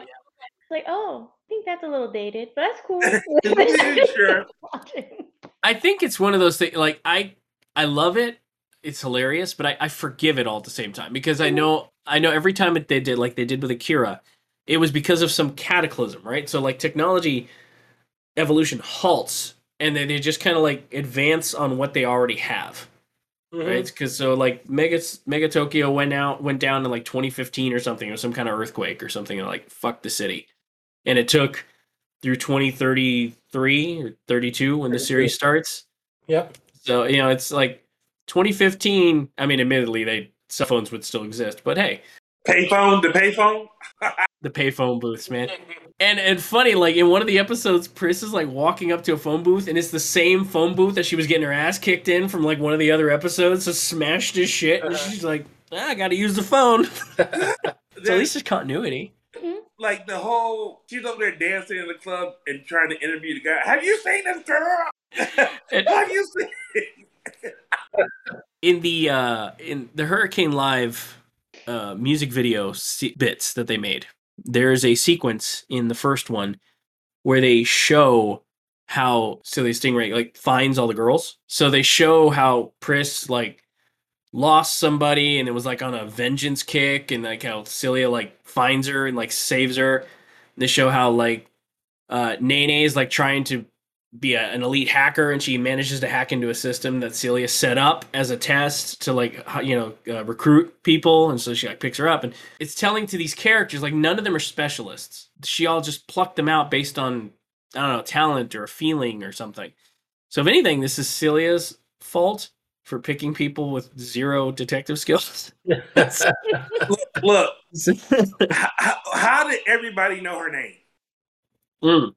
like, oh, I think that's a little dated, but that's cool. [laughs] [laughs] [laughs] Sure. I think it's one of those things. Like I, I love it. It's hilarious, but I, I forgive it all at the same time because I mm-hmm. know I know every time it, they did like they did with Akira, it was because of some cataclysm, right? So like technology evolution halts, and then they just kind of like advance on what they already have. Mm-hmm. right? Because so like Mega Mega Tokyo went out went down in like 2015 or something, or some kind of earthquake or something, and like fuck the city, and it took through 2033 or 32 when the series starts. Yep. So you know it's like 2015. I mean, admittedly, they cell phones would still exist, but hey, payphone, the payphone. the payphone booths, man. And and funny, like in one of the episodes, Pris is like walking up to a phone booth, and it's the same phone booth that she was getting her ass kicked in from like one of the other episodes. So smashed his shit, and Uh-huh. she's like, ah, "I got to use the phone." [laughs] so at least there's continuity. like the whole she's over there dancing in the club and trying to interview the guy. Have you seen this girl? And [laughs] Have you seen? [laughs] in the uh, in the Hurricane Live uh, music video se- bits that they made, there's a sequence in the first one where they show how Sylia Stingray like finds all the girls. So they show how Pris like lost somebody and it was like on a vengeance kick and like how Sylia like finds her and like saves her. They show how like uh Nene is like trying to be a, an elite hacker and she manages to hack into a system that Sylia set up as a test to like you know uh, recruit people and so she like picks her up and it's telling to these characters like none of them are specialists she all just plucked them out based on I don't know talent or a feeling or something so if anything this is Sylia's fault for picking people with zero detective skills. [laughs] Look, how, how did everybody know her name? Mm.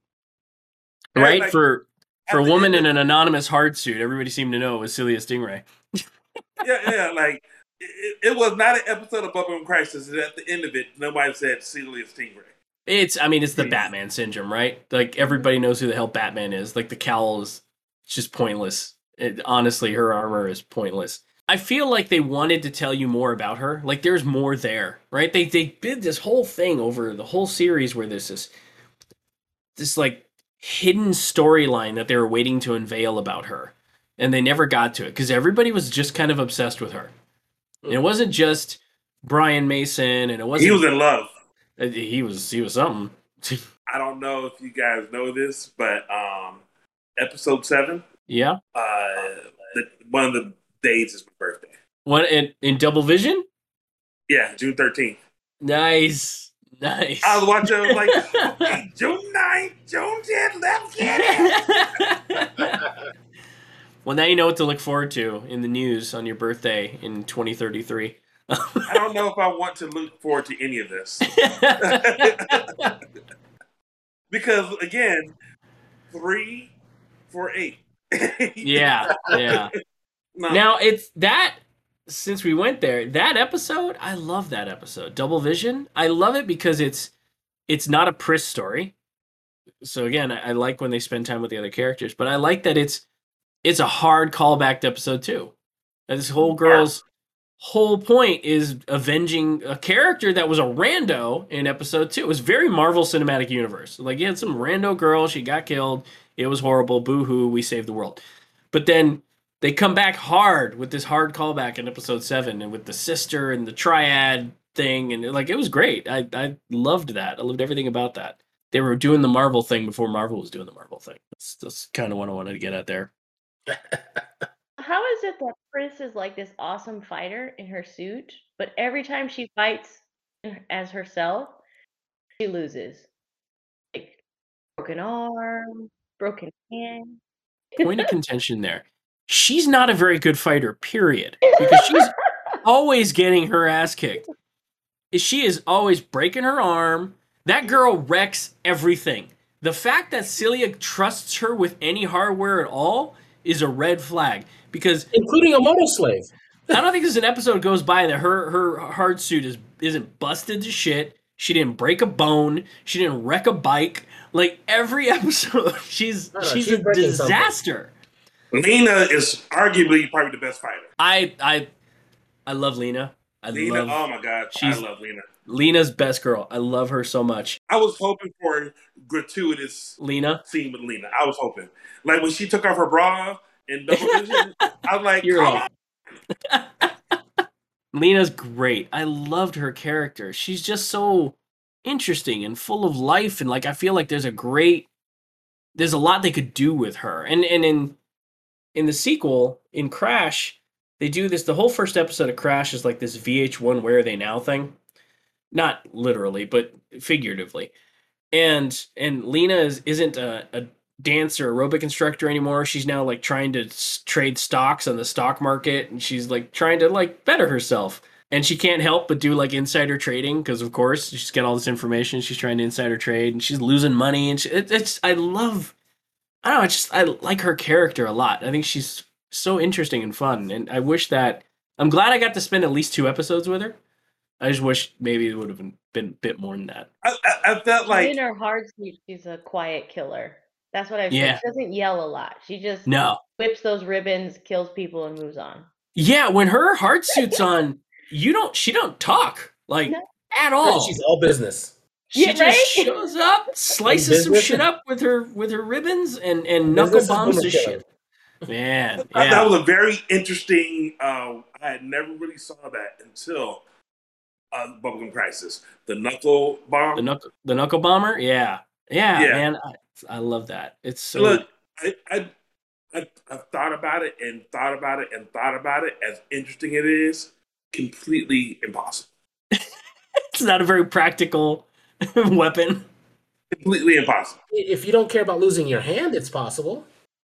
Right like, for for a woman in an anonymous hard suit, everybody seemed to know it was Sylia Stingray. Yeah, yeah, like it, it was not an episode of Bubblegum Crisis. And at the end of it, nobody said Sylia Stingray. It's I mean it's the. Batman syndrome, right? Like everybody knows who the hell Batman is. Like the cowl is just pointless. It, honestly, her armor is pointless. I feel like they wanted to tell you more about her. Like there's more there, right? They they did this whole thing over the whole series where there's this this like hidden storyline that they were waiting to unveil about her, and they never got to it because everybody was just kind of obsessed with her. And it wasn't just Brian Mason, and it wasn't He was in love. uh, he was he was something. [laughs] I don't know if you guys know this, but um, episode seven, yeah. uh, the, one of the days is my birthday. What in, in double vision? Yeah, June thirteenth. Nice, nice. I was watching. I was like, [laughs] okay, June 9th, June 10th. Let's get it. [laughs] well, now you know what to look forward to in the news on your birthday in 2033. I don't know if I want to look forward to any of this [laughs] because again, three, four, eight. yeah, yeah. No. Now it's that. Since we went there, that episode, I love that episode. Double Vision, I love it because it's it's not a Pris story. So again, I, I like when they spend time with the other characters, but I like that it's it's a hard callback to episode two. And this whole girl's whole point is avenging a character that was a rando in episode two. It was very Marvel Cinematic Universe. Like you had some rando girl, she got killed. It was horrible. Boo hoo, we saved the world. But then they come back hard with this hard callback in episode seven and with the sister and the triad thing and like it was great. I I loved that. I loved everything about that. They were doing the Marvel thing before Marvel was doing the Marvel thing. That's that's kind of what I wanted to get at there. [laughs] How is it that Pris is like this awesome fighter in her suit, but every time she fights as herself, she loses? Like broken arm, broken hand. Point of [laughs] contention there. She's not a very good fighter, period. Because she's [laughs] always getting her ass kicked. She is always breaking her arm. That girl wrecks everything. The fact that Sylia trusts her with any hardware at all is a red flag. Because including a Motoslave. I don't think there's an episode goes by that her her hard suit is isn't busted to shit. She didn't break a bone. She didn't wreck a bike. Like every [laughs] episode, she's No, no, she's, she's a disaster. something. Lena is arguably probably the best fighter. I I I love Lena. I Lena, love oh my god, she's- I love Lena. Lena's best girl. I love her so much. I was hoping for a gratuitous Lena, scene with Lena. I was hoping, like when she took off her bra in Double Vision. [laughs] I was like, You're. [laughs] Lena's great. I loved her character. She's just so interesting and full of life and like I feel like there's a great there's a lot they could do with her. And and in in the sequel in Crash, they do this the whole first episode of Crash is like this VH1 where are they now thing. Not literally, but figuratively. And and Lena is isn't a, a dancer aerobic instructor anymore. She's now like trying to trade stocks on the stock market and she's like trying to like better herself. And she can't help but do like insider trading because of course she's got all this information. She's trying to insider trade and she's losing money and she, it, it's I love I don't know, I just I like her character a lot. I think she's so interesting and fun and I wish that I'm glad I got to spend at least two episodes with her. I just wish maybe it would have been, been a bit more than that. I, I, I felt like in her hard suit, she's a quiet killer. That's what I've Yeah. said. She doesn't yell a lot. She just No. whips those ribbons, kills people, and moves on. Yeah, when her hard suit's on, you don't she don't talk like No. at all. She's all business. She Yeah, just right? shows up, slices some shit up with her with her ribbons and and knuckle bombs boomer the killing. shit. Man, I- yeah. that was a very interesting. Uh, I had never really saw that until uh, Bubblegum Crisis. The knuckle bomb. the knuckle the knuckle bomber, yeah. Yeah, Yeah. man. I, I love that. It's so Look, I, I, I, I've thought about it and thought about it and thought about it. As interesting it is, completely impossible. [laughs] it's not a very practical [laughs] weapon. Completely impossible. If you don't care about losing your hand, it's possible.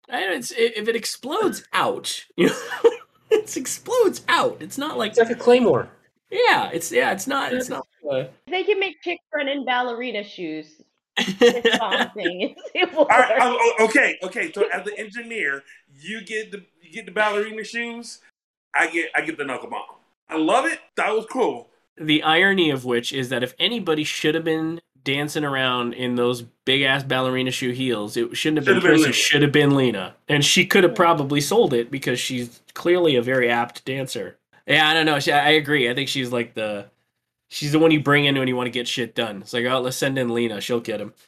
I know, it's, if it explodes, ouch. [laughs] It explodes out. It's not like It's like a claymore. yeah, it's yeah, it's not it's not [laughs] uh, They can make chicks run in ballerina shoes. This bomb. It will All right, oh, oh, okay, okay. So as the engineer, you get the you get the ballerina shoes. I get I get the knuckle bomb. I love it. That was cool. The irony of which is that if anybody should have been dancing around in those big ass ballerina shoe heels, it shouldn't have been Should've been Chris, it should have been Lena. And she could have probably sold it because she's clearly a very apt dancer. Yeah, I don't know. She, I agree. I think she's like the she's the one you bring in when you want to get shit done. It's like, oh, let's send in Lena. She'll get him. [laughs]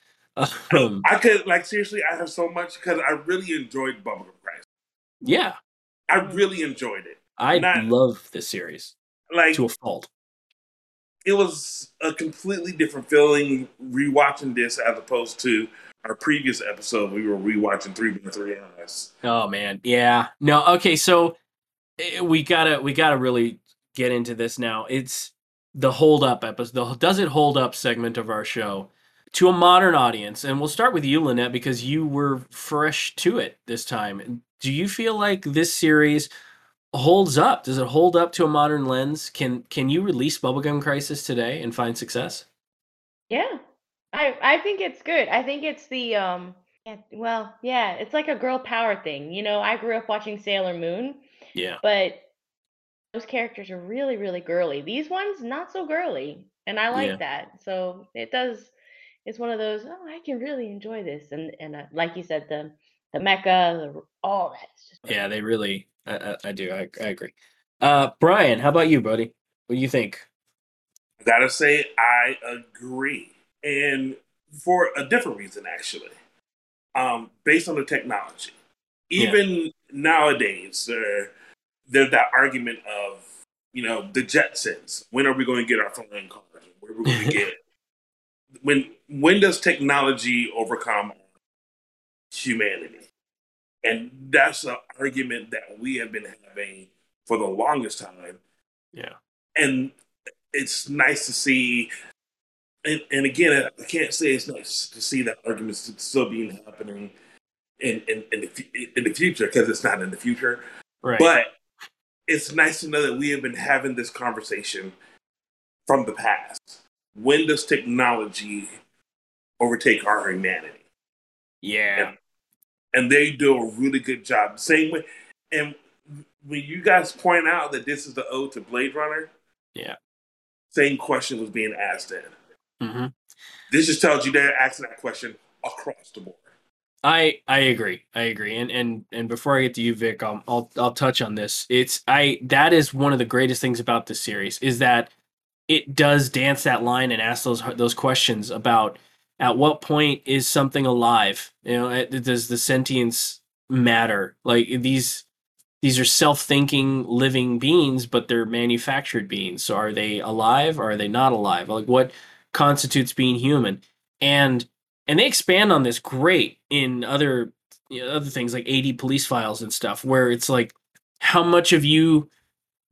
Um, I could like seriously. I have so much because I really enjoyed Bubblegum Crisis. yeah, I really enjoyed it. I Not- love this series Like to a fault. It was a completely different feeling rewatching this as opposed to our previous episode. We were rewatching Three by Three Eyes. Oh man, yeah. No, okay, so eh, we gotta we gotta really get into this now. It's the hold up episode, the does it hold up segment of our show to a modern audience, and we'll start with you, Lynette, because you were fresh to it this time. Do you feel like this series holds up? Does it hold up to a modern lens? Can can you release Bubblegum Crisis today and find success? Yeah. I I think it's good. I think it's the um well, yeah, it's like a girl power thing. You know, I grew up watching Sailor Moon, Yeah, but those characters are really, really girly. These ones not so girly. And I like Yeah. that. So it does it's one of those, oh, I can really enjoy this. And and uh, like you said, the the mecha, the all that. Just yeah, they really. I, I, I do. I, I agree. Uh, Brian, how about you, buddy? What do you think? Gotta say, I agree, and for a different reason, actually. Um, based on the technology, Yeah. even nowadays, uh, there's that argument of you know the Jetsons. When are we going to get our flying cars? Where are we going to get? [laughs] when when does technology overcome humanity? And that's an argument that we have been having for the longest time Yeah. and it's nice to see. And, and again, I can't say it's nice to see that arguments still being happening in in, in the in the future because it's not in the future. Right. But it's nice to know that we have been having this conversation from the past. When does technology overtake our humanity? yeah. and they do a really good job. Same way, and when you guys point out that this is the ode to Blade Runner, Yeah. same question was being asked then. hmm This just tells you they're asking that question across the board. I I agree. I agree. And and and before I get to you, Vic, I'll, I'll I'll touch on this. It's I that is one of the greatest things about this series is that it does dance that line and ask those those questions about at what point is something alive? You know, eh, does the sentience matter? Like these these are self-thinking living beings, but they're manufactured beings. So are they alive or are they not alive? Like what constitutes being human? And and they expand on this great in other you know, other things like AD Police Files and stuff where it's like how much of you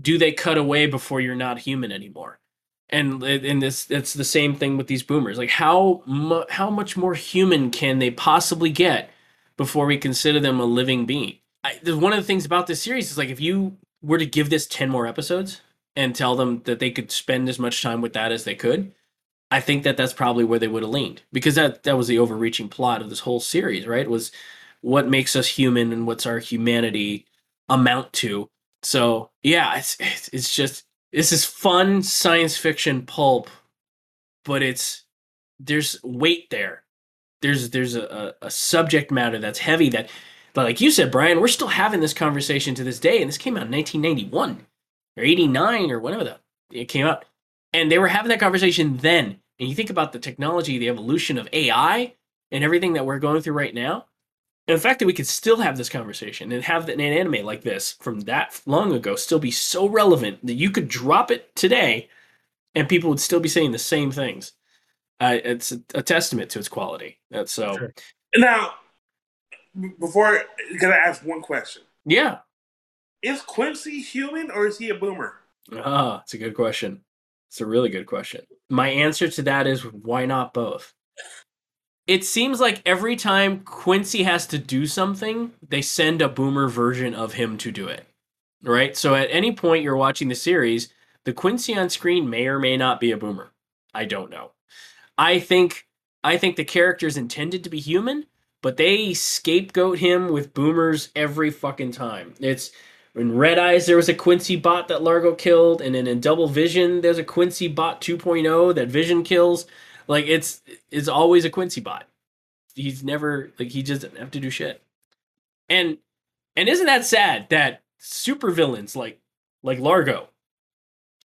do they cut away before you're not human anymore and and this it's the same thing with these boomers like how mu- how much more human can they possibly get before we consider them a living being I, one of the things about this series is like if you were to give this 10 more episodes and tell them that they could spend as much time with that as they could I think that that's probably where they would have leaned because that that was the overreaching plot of this whole series, right? Was what makes us human and what's our humanity amount to. So yeah, it's it's, it's just this is fun science fiction pulp, but it's there's weight there. There's there's a, a, subject matter that's heavy that, but like you said, Brian, we're still having this conversation to this day, and this came out in 1991 or 89 or whatever the it came out and they were having that conversation then and you think about the technology the evolution of ai and everything that we're going through right now and the fact that we could still have this conversation and have an anime like this from that long ago still be so relevant that you could drop it today and people would still be saying the same things uh, it's a, a testament to its quality that's so Sure. Now, before, can I ask one question? yeah Is Quincy human or is he a boomer? ah it's a good question it's a really good question my answer to that is why not both it seems like every time Quincy has to do something, they send a boomer version of him to do it. right? So at any point you're watching the series, the Quincy on screen may or may not be a boomer. I don't know. I think I think the character is intended to be human, but they scapegoat him with boomers every fucking time. It's in Red Eyes there was a Quincy bot that Largo killed, and then in Double Vision there's a Quincy bot 2.0 that Vision kills. Like it's it's always a Quincy bot. He's never like he just doesn't have to do shit. And and isn't that sad that supervillains like like Largo,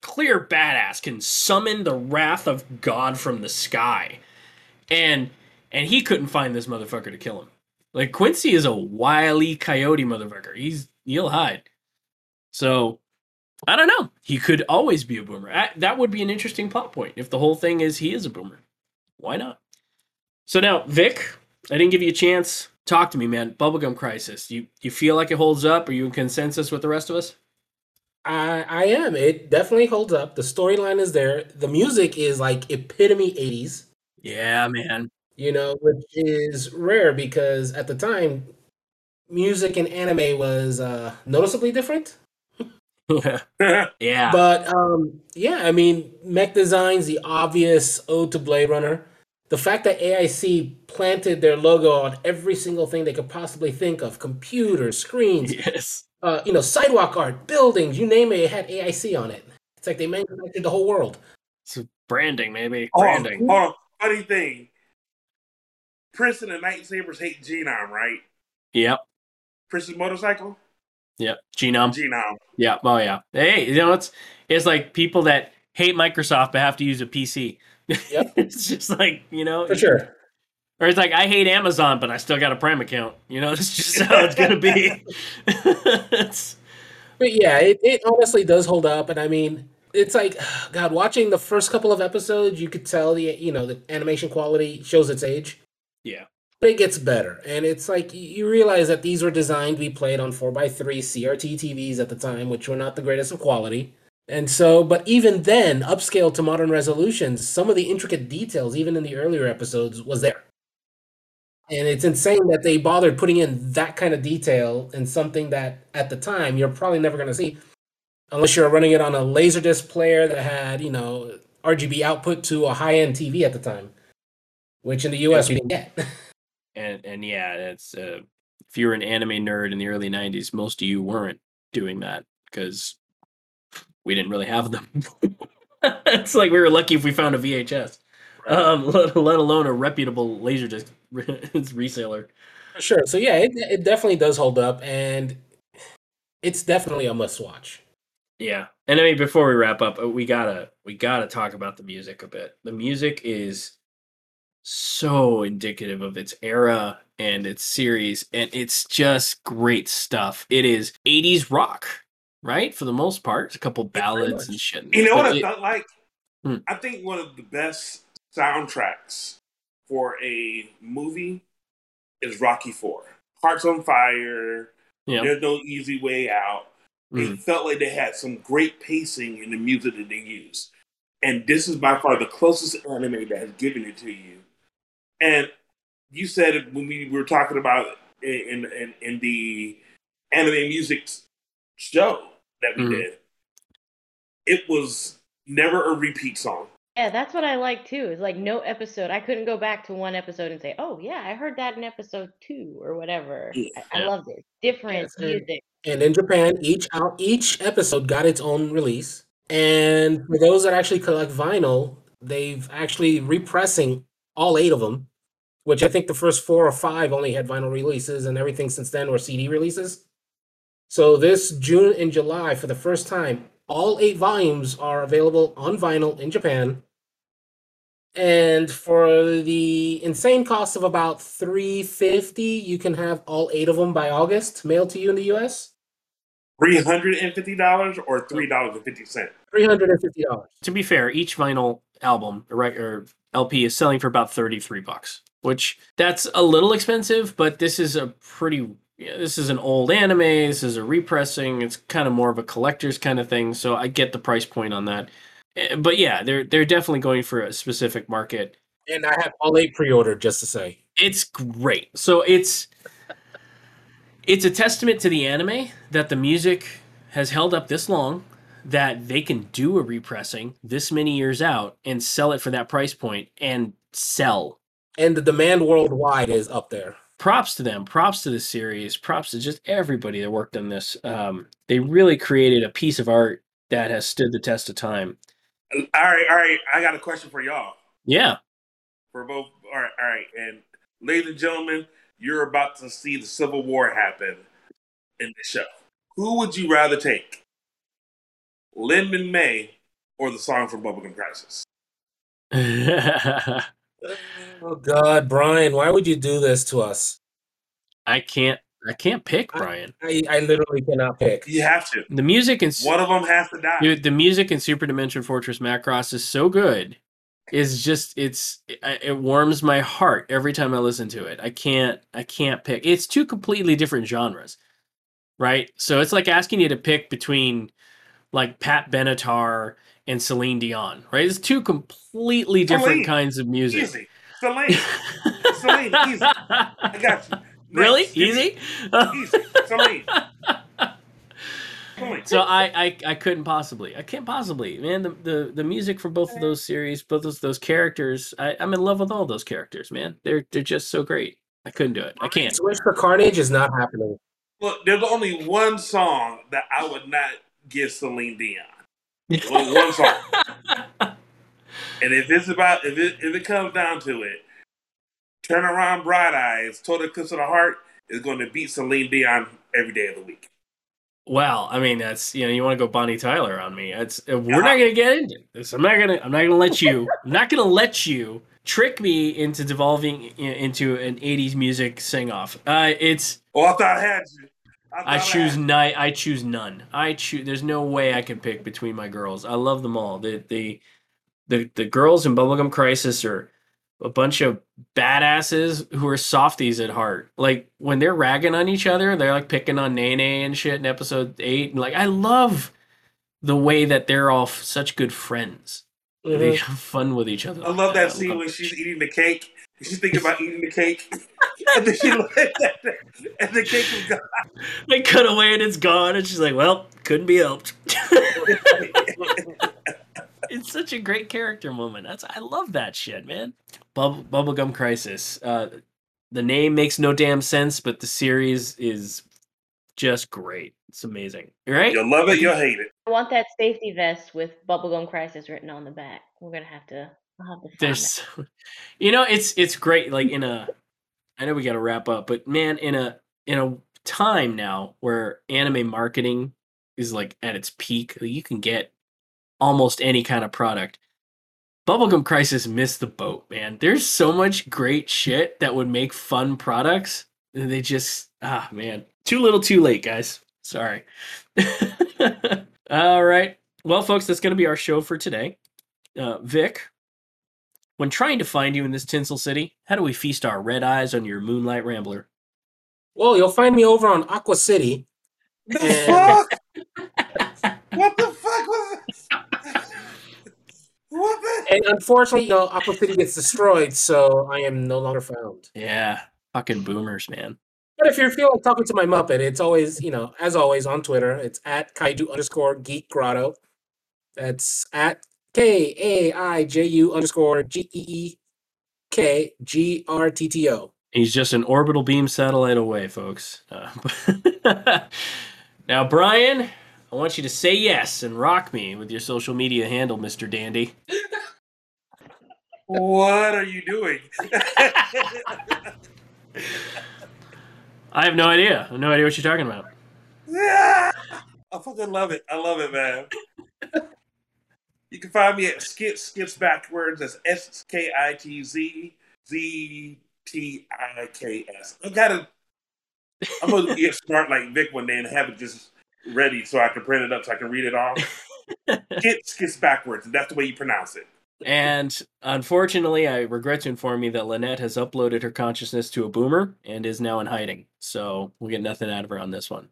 clear badass, can summon the wrath of God from the sky, and and he couldn't find this motherfucker to kill him. Like Quincy is a wily coyote motherfucker. He's he'll hide. So I don't know. He could always be a boomer. I- That would be an interesting plot point if the whole thing is he is a boomer. Why not? So now, Vic, I didn't give you a chance. Talk to me, man. Bubblegum Crisis. You you feel like it holds up? Are you in consensus with the rest of us? I I am. It definitely holds up. The storyline is there. The music is like epitome 80s, Yeah, man. you know, which is rare because at the time music and anime was uh noticeably different. [laughs] yeah. But um yeah, I mean, mech designs, the obvious ode to Blade Runner. The fact that AIC planted their logo on every single thing they could possibly think of, computers, screens, [laughs] yes. uh, you know, sidewalk art, buildings, you name it, it had AIC on it. It's like they manufactured the whole world. It's branding, maybe. Oh, Branding. hold on. Funny thing. Princeton and the Knight Sabers hate Genom, right? Yep. Princeton motorcycle? Yep. Genom. Genom. Yeah. Oh yeah. Hey, you know it's it's like people that hate Microsoft but have to use a PC. Yep. [laughs] it's just like you know, For sure. or it's like I hate Amazon but I still got a Prime account. You know, [laughs] that's just how it's gonna be. [laughs] it's, But yeah, it, it honestly does hold up. And I mean, it's like, [sighs] God, watching the first couple of episodes, you could tell the, you know, the animation quality shows its age. yeah. But it gets better. And it's like, you realize that these were designed to be played on 4x3 CRT TVs at the time, which were not the greatest of quality. And so, but even then, upscaled to modern resolutions, some of the intricate details, even in the earlier episodes, was there. And it's insane that they bothered putting in that kind of detail in something that at the time you're probably never going to see unless you're running it on a laserdisc player that had, you know, RGB output to a high-end TV at the time, which in the US we didn't get. [laughs] And and yeah, it's uh, if you were an anime nerd in the early '90s, most of you weren't doing that because we didn't really have them. [laughs] it's like we were lucky if we found a VHS, um, [laughs] let, let alone a reputable laserdisc [laughs] reseller. Sure. So yeah, it, it definitely does hold up, and it's definitely a must-watch. Yeah, and I mean before we wrap up, uh, we gotta we gotta talk about the music a bit. The music is so indicative of its era and its series, and it's just great stuff. It is '80s rock, right? For the most part, it's a couple ballads and shit. You know what but I it- felt like? Hmm. I think one of the best soundtracks for a movie is Rocky Four. Hearts on Fire. Yeah. There's no easy way out. Mhm. It felt like they had some great pacing in the music that they used. And this is by far the closest anime that has given it to you. And you said when we were talking about in in, in the anime music show that we Mhm. did. It was never a repeat song. Yeah, that's what I like too. Is like no episode. I couldn't go back to one episode and say, "Oh yeah, I heard that in episode two or whatever." Yeah. I, I Yeah. loved it. Different Yes, and- music. And in Japan, each out each episode got its own release. And for those that actually collect vinyl, they've actually repressing all eight of them, which I think the first four or five only had vinyl releases, and everything since then were CD releases. So this June and July, for the first time, all eight volumes are available on vinyl in Japan. And for the insane cost of about three fifty, you can have all eight of them by August mailed to you in the US. Three hundred and fifty dollars or three dollars and fifty cents. Three hundred and fifty dollars. to be fair, each vinyl album or, or LP is selling for about 33 bucks, which that's a little expensive, but this is a pretty yeah, this is an old anime, this is a repressing, it's kind of more of a collector's kind of thing, so I get the price point on that. Eh, But yeah, they're they're definitely going for a specific market. And I have all eight pre-ordered just to say. It's great. So it's it's a testament to the anime that the music has held up this long that they can do a repressing this many years out and sell it for that price point and sell. And the demand worldwide is up there. Props to them. Props to the series. Props to just everybody that worked on this. Um, they really created a piece of art that has stood the test of time. All right, all right. I got a question for y'all. Yeah. For both. All right, all right. And ladies and gentlemen, you're about to see the Civil War happen in the show. Who would you rather take? Minmay or the song from Bubblegum Crisis? [laughs] Oh God, Brian, why would you do this to us? I can't. I can't pick Brian. I, I literally cannot pick. You have to. The music and One of them has to die. Dude, the music in Super Dimension Fortress Macross is so good. It's just it's it, it warms my heart every time I listen to it. I can't I can't pick. It's two completely different genres, right? So it's like asking you to pick between like Pat Benatar and Celine Dion, right? It's two completely different Celine. kinds of music. Easy. Celine. Celine, easy. I got you. [laughs] Really easy. Easy. Celine. Celine. so I, I I couldn't possibly. I can't possibly. Man, the, the the music for both of those series, both those those characters, I, I'm in love with all those characters, man. They're they're just so great. I couldn't do it. I can't. Switch for Carnage is not happening. Look, there's only one song that I would not give Celine Dion. Only one song. and if it's about if it if it comes down to it, Turn Around Bright Eyes, Total Eclipse of the Heart is going to beat Celine Dion every day of the week. Well, I mean, that's you know, you want to go Bonnie Tyler on me. It's uh, we're not gonna get into this. I'm not gonna. I'm not gonna let you. I'm not gonna let you trick me into devolving into an '80s music sing off. Uh, it's Oh, I thought I had you. I choose had you. ni- I choose none. I choose. There's no way I can pick between my girls. I love them all. The the the the girls in Bubblegum Crisis are a bunch of badasses who are softies at heart. Like when they're ragging on each other, they're like picking on Nene and shit in episode eight. And like I love the way that they're all f- such good friends. They mm-hmm. have fun with each other. I love that scene when she's eating the cake. She's thinking about eating the cake, [laughs] and then she looked at that, and the cake was gone. They cut away and it's gone, and she's like, "Well, couldn't be helped." [laughs] it's such a great character moment. That's I love that shit, man. Bubble Bubblegum Crisis. Uh, the name makes no damn sense, but the series is just great. It's amazing, right? You'll love it, you'll hate it. I want that safety vest with Bubblegum Crisis written on the back. We're gonna have to. I'll have to There's, [laughs] you know, it's it's great. Like in a, I know we got to wrap up, but man, in a in a time now where anime marketing is like at its peak, you can get almost any kind of product. Bubblegum Crisis missed the boat, man. There's so much great shit that would make fun products. and They just ah man, too little, too late, guys. Sorry. [laughs] All right. Well, folks, that's going to be our show for today. Uh, Vic, when trying to find you in this tinsel city, how do we feast our red eyes on your moonlight rambler? Well, you'll find me over on Aqua City. The And- fuck? [laughs] what the fuck was this? What the? And unfortunately, you know, Aqua City gets destroyed, so I am no longer found. Yeah, fucking boomers, man. But if you're feeling talking to my Muppet, it's always, you know, as always on Twitter, it's at kaiju underscore geek grotto. That's at K A I J U underscore G E E K G R T T O. He's just an orbital beam satellite away, folks. Uh, [laughs] now, Brian, I want you to say yes and rock me with your social media handle, Mr. Dandy. What are you doing? [laughs] I have no idea. I have no idea what you're talking about. Yeah. [laughs] I fucking love it. I love it, man. You can find me at Skit Skips Backwards. That's S K I T Z Z T I K S. I gotta. I'm gonna get [laughs] smart like Vic one day and have it just ready so I can print it up so I can read it off. [laughs] Skit Skips Backwards, and that's the way you pronounce it. And unfortunately, I regret to inform you that Lynette has uploaded her consciousness to a boomer and is now in hiding. So we'll get nothing out of her on this one.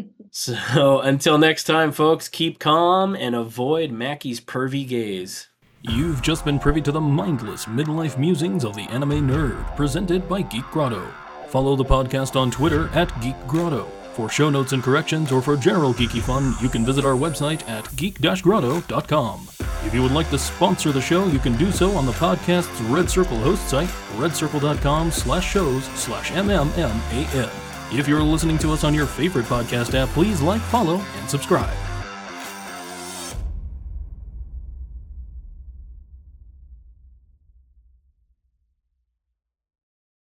[laughs] so until next time, folks, keep calm and avoid Mackie's pervy gaze. You've just been privy to the mindless midlife musings of the anime nerd, presented by Geek Grotto. Follow the podcast on Twitter at Geek Grotto. For show notes and corrections or for general geeky fun, you can visit our website at geek-grotto.com. If you would like to sponsor the show, you can do so on the podcast's Red Circle host site, redcircle.com slash shows slash mmmam. If you're listening to us on your favorite podcast app, please like, follow, and subscribe.